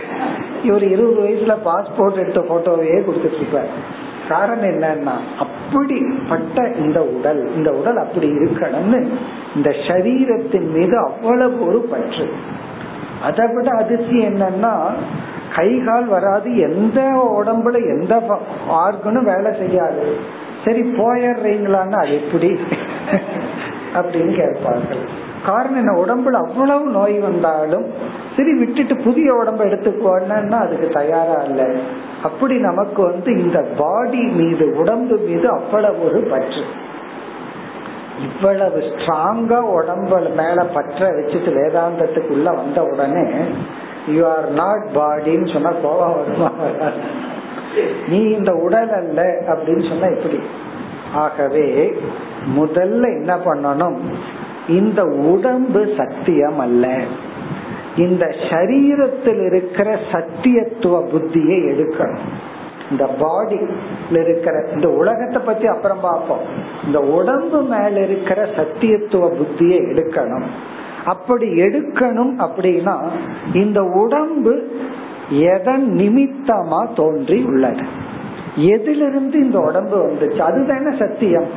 இவர் இருபது வயசுல பாஸ்போர்ட் எடுத்த போட்டோவையே கொடுத்துட்டு இருப்பார் காரணம் என்னன்னா அப்படிப்பட்ட இந்த உடல் இந்த உடல் அப்படி இருக்கணும்னு இந்த சரீரத்தின் மீது அவ்வளவு ஒரு பற்று. அதை விட அதிர்ச்சி என்னன்னா கை கால் வராது எந்த உடம்புல எந்த ஆர்கனும் வேலை செய்யாது. சரி போயிடுறீங்களான்னு அது எப்படி? அப்படின்னு கேட்பார்கள். காரணம் என்ன? உடம்புல அவ்வளவு நோய் வந்தாலும் சரி விட்டுட்டு புதிய உடம்ப எடுத்துக்கோன்னா அதுக்கு தயாரா இல்ல. அப்படி நமக்கு வந்து இந்த பாடி மீது உடம்பு மீது அவ்வளவு ஒரு பற்று. இவ்வளவு ஸ்ட்ராங்கா உடம்ப மேல பற்ற வச்சுட்டு வேதாந்தத்துக்குள்ள வந்த உடனே யூ ஆர் நாட் பாடின்னு சொன்னா கோபம் வருமா? நீ இந்த உடல் அல்ல அப்படின்னு சொன்னா எப்படி ஆகவே முதல்ல என்ன பண்ணணும்? இந்த உடம்பு சத்தியம் அல்ல. இந்த சரீரத்தில் இருக்கிற சத்தியத்துவ புத்தியை எடுக்கணும். இந்த பாடி இருக்கிற இந்த உலகத்தை பத்தி அப்புறம் பார்ப்போம். இந்த உடம்பு மேல இருக்கிற சத்தியத்துவ புத்தியை எடுக்கணும். அப்படி எடுக்கணும் அப்படின்னா இந்த உடம்பு எதன் நிமித்தமா தோன்றி உள்ளது? எதிலிருந்து இந்த உடம்பு வந்துச்சு? அதுதானே சத்தியம்.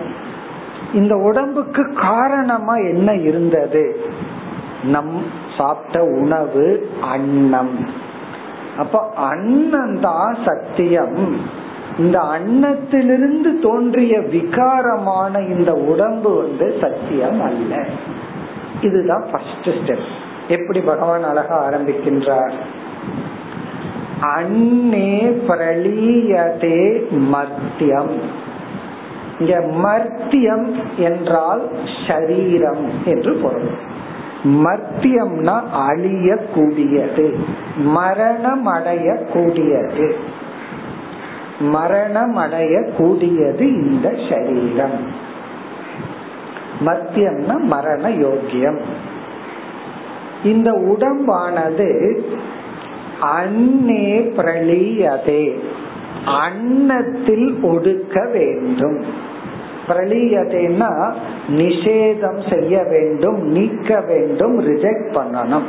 இந்த உடம்புக்கு காரணமா என்ன இருந்தது? நம் சாப்பிட்ட உணவு அன்னம். அப்ப அன்னம் தான் சத்தியம். இந்த அன்னத்திலிருந்து தோன்றிய விகாரமான இந்த உடம்பு வந்து சத்தியம் அல்ல. இதுதான் ஃபர்ஸ்ட் ஸ்டெப் எப்படி பகவான் அழகா ஆரம்பிக்கின்றார்? அன்னே பிரளீயதே மத்தியம். இங்க மர்த்தியம் என்றால் ஷரீரம் என்று பொருள். மர்த்தியம்னா அழிய கூடியது மரணம் அடைய கூடியது மரணம் அடைய கூடியது இந்த சரீரம். மத்தியம்னா மரண யோக்கியம் இந்த உடம்பானது அன்னே பிரளீயதே. அன்னத்தில் ஒடுக்க வேண்டும். பிரளீயதேன்னா நிஷேதம் செய்ய வேண்டும் நீக்க வேண்டும் ரிஜெக்ட் பண்ணணும்.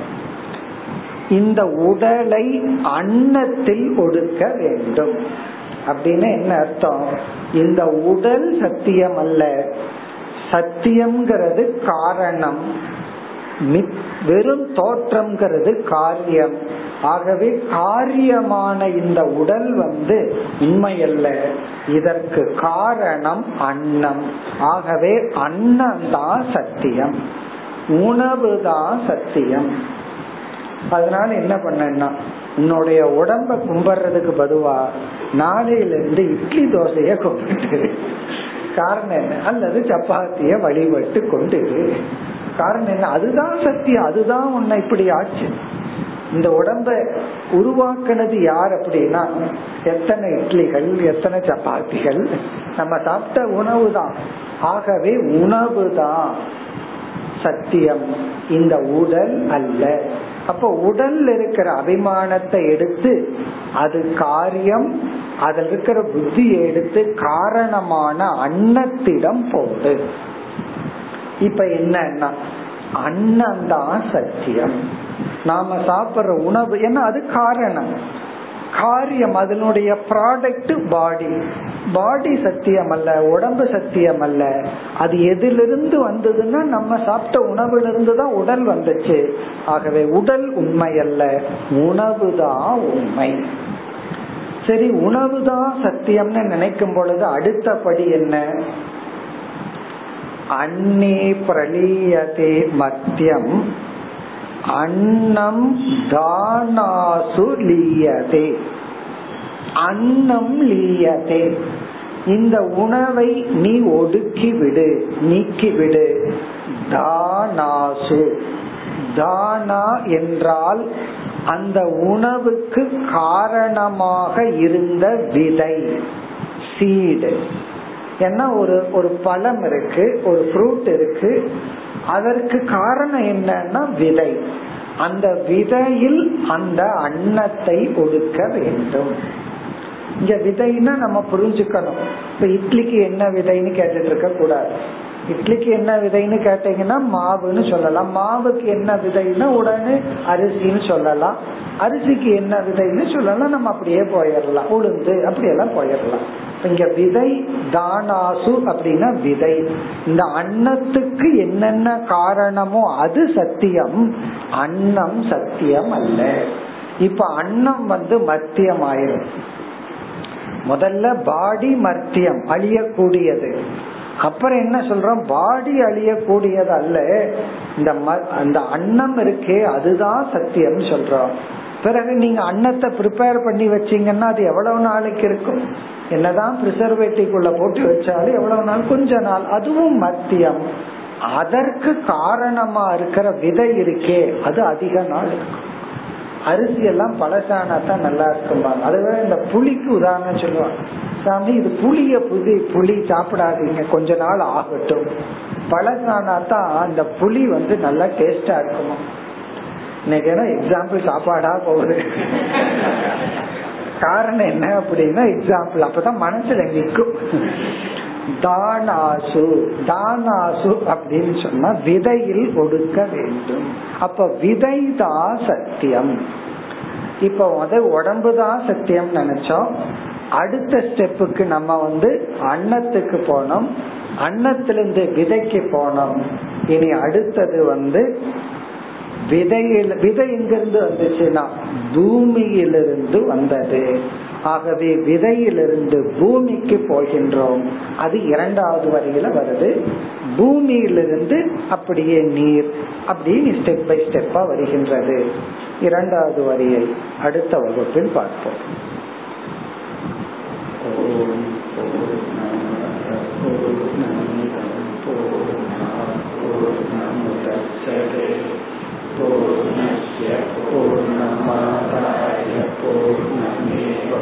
இந்த உடலை அன்னத்தில் ஒடுக்க வேண்டும். அப்படின்னு என்ன அர்த்தம்? இந்த உடல் சத்தியம் அல்ல. சத்தியம்ங்கிறது காரணம். வெறும் தோற்றம்ங்கிறது காரியம். ஆகவே காரியமான இந்த உடல் வந்து உண்மையல்ல இதற்கு காரணம் அன்னம். ஆகவே அன்னம் தான் சத்தியம். உணவு தான் சத்தியம். அதனால என்ன பண்ணா உன்னுடைய உடம்ப கும்பிடுறதுக்கு பதுவா நாளையில இருந்து இட்லி தோசைய கும்பிட்டு காரணம் என்ன? அல்லது சப்பாத்திய வழிபட்டு கொண்டு காரணம் என்ன? அதுதான் சத்தியம். அதுதான் உன்னை இப்படி ஆச்சு. இந்த உடம்ப உருவாக்குனது யார் அப்படின்னா எத்தனை இட்லிகள் எத்தனை சப்பாத்திகள் நம்ம சாப்பிட்ட உணவு தான் ஆகவே உணவு தான் சத்தியம். இந்த உடல் அல்ல. அப்ப உடல் இருக்கிற அபிமானத்தை எடுத்து அது காரியம் அதில் இருக்கிற புத்தியை எடுத்து காரணமான அன்னத்திடம் போடு. இப்ப என்னன்னா அன்னம் தான் சத்தியம். நாம சாப்பிடுற உணவு ஏன்னா அது காரணம்? காரியம் அதனுடைய ப்ராடக்ட் பாடி பாடி சத்தியம் அல்ல உடம்பு சத்தியம் அல்ல அது எதிலிருந்து வந்ததுன்னா நம்ம சாப்பிட்ட உணவுல இருந்து தான் உடல் வந்துச்சு. ஆகவே உடல் உண்மை அல்ல உணவு தான் உண்மை. சரி உணவு தான் சத்தியம்னு நினைக்கும் பொழுது அடுத்தபடி என்ன? அன்னே பிரளீயதே மத்தியம். அன்னம் தானாசு லீயதே. அன்னம் லீயதே. இந்த உணவை நீ ஒடுக்கி விடு நீக்கி விடு தானாசு. தானா என்றால் அந்த உணவுக்கு காரணமாக இருந்த விதை சீடு. ஏன்னா ஒரு ஒரு பழம் இருக்கு ஒரு ஃப்ரூட் இருக்கு அதற்கு காரணம் என்னன்னா விதை. அந்த விதையில் அந்த அன்னத்தை ஒடுக்க வேண்டும். இங்க விதைன்னா நம்ம புரிஞ்சுக்கணும். இப்ப இட்லிக்கு என்ன விதைன்னு கேட்டுட்டு இருக்க கூடாது இட்லிக்கு என்ன விதைன்னு கேட்டீங்கன்னா மாவுன்னு சொல்லலாம். மாவுக்கு என்ன விதைன்னா உடனே அரிசின்னு சொல்லலாம். அரிசிக்கு என்ன விதைன்னு சொல்லலாம் நம்ம அப்படியே போயிடலாம். உளுந்து அப்படியெல்லாம் போயிடலாம். இங்க விதை தானாசு அப்படின்னா விதை. இந்த அன்னத்துக்கு என்னென்ன காரணமோ அது சத்தியம். அன்னம் சத்தியம் அல்ல. இப்ப அன்னம் வந்து மத்தியம் ஆயிரும். முதல்ல பாடி மர்த்தியம் அழியக்கூடியது. அப்புறம் என்ன சொல்றோம்? பாடி அழியக்கூடியது அல்ல. இந்த அந்த அன்னம் இருக்கே அதுதான் சத்தியம் சொல்றோம். பிறகு நீங்க அன்னத்தை ப்ரிப்பேர் பண்ணி வச்சீங்கன்னா அது எவ்வளவு நாளைக்கு இருக்கும்? என்னதான் ப்ரிசர்வேட்டிவ்குள்ள போட்டு வச்சாலும் எவ்வளவு நாள்? கொஞ்ச நாள். அதுவும் மத்தியம். அதற்கு காரணமா இருக்கிற விதை இருக்கே அது அதிக நாள் இருக்கும். அரிசி எல்லாம் பழசானா தான் நல்லா இருக்கும்பாங்க. அதுவே இந்த புளிக்கு உதாரணம் சொல்லுவாங்க. சாமி இது புளிய புதி புளி சாப்பிடாதீங்க. கொஞ்ச நாள் ஆகட்டும். பழசானா தான் அந்த புளி வந்து நல்லா டேஸ்டா இருக்குமா? இன்னைக்கு எக்ஸாம்பிள் சாப்பாடா போகுது. காரணம் என்ன அப்படின்னா எக்ஸாம்பிள் அப்பதான் மனசுல நிற்கும் தானாசு தானாசு அப்படின்னு சொன்னா விதையில் கொடுக்க வேண்டும். அப்ப விதை தான் சத்தியம். இப்ப வந்து உடம்பு தான் சத்தியம் நினைச்சோம். அடுத்த ஸ்டெப்புக்கு நம்ம வந்து அன்னத்துக்கு போனோம். அன்னத்திலிருந்து விதைக்கு போனோம். இனி அடுத்தது வந்து விதையில் விதை எங்கிருந்து வந்துச்சுன்னா பூமியிலிருந்து வந்தது. ஆகவே விதையிலிருந்து பூமிக்கு போகின்றோம். அது இரண்டாவது வரையில வருது. பூமியிலிருந்து அப்படியே நீர் அப்படின்னு ஸ்டெப் பை ஸ்டெப்பா வருகின்றது. இரண்டாவது வரியை அடுத்த வகுப்பில் பார்ப்போம். ஓம் ஓம் நம ஓம் நம ஓம் நம पूर्णस्य पूर्णमादाय पूर्णमेवावशिष्यते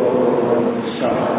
ॐ शा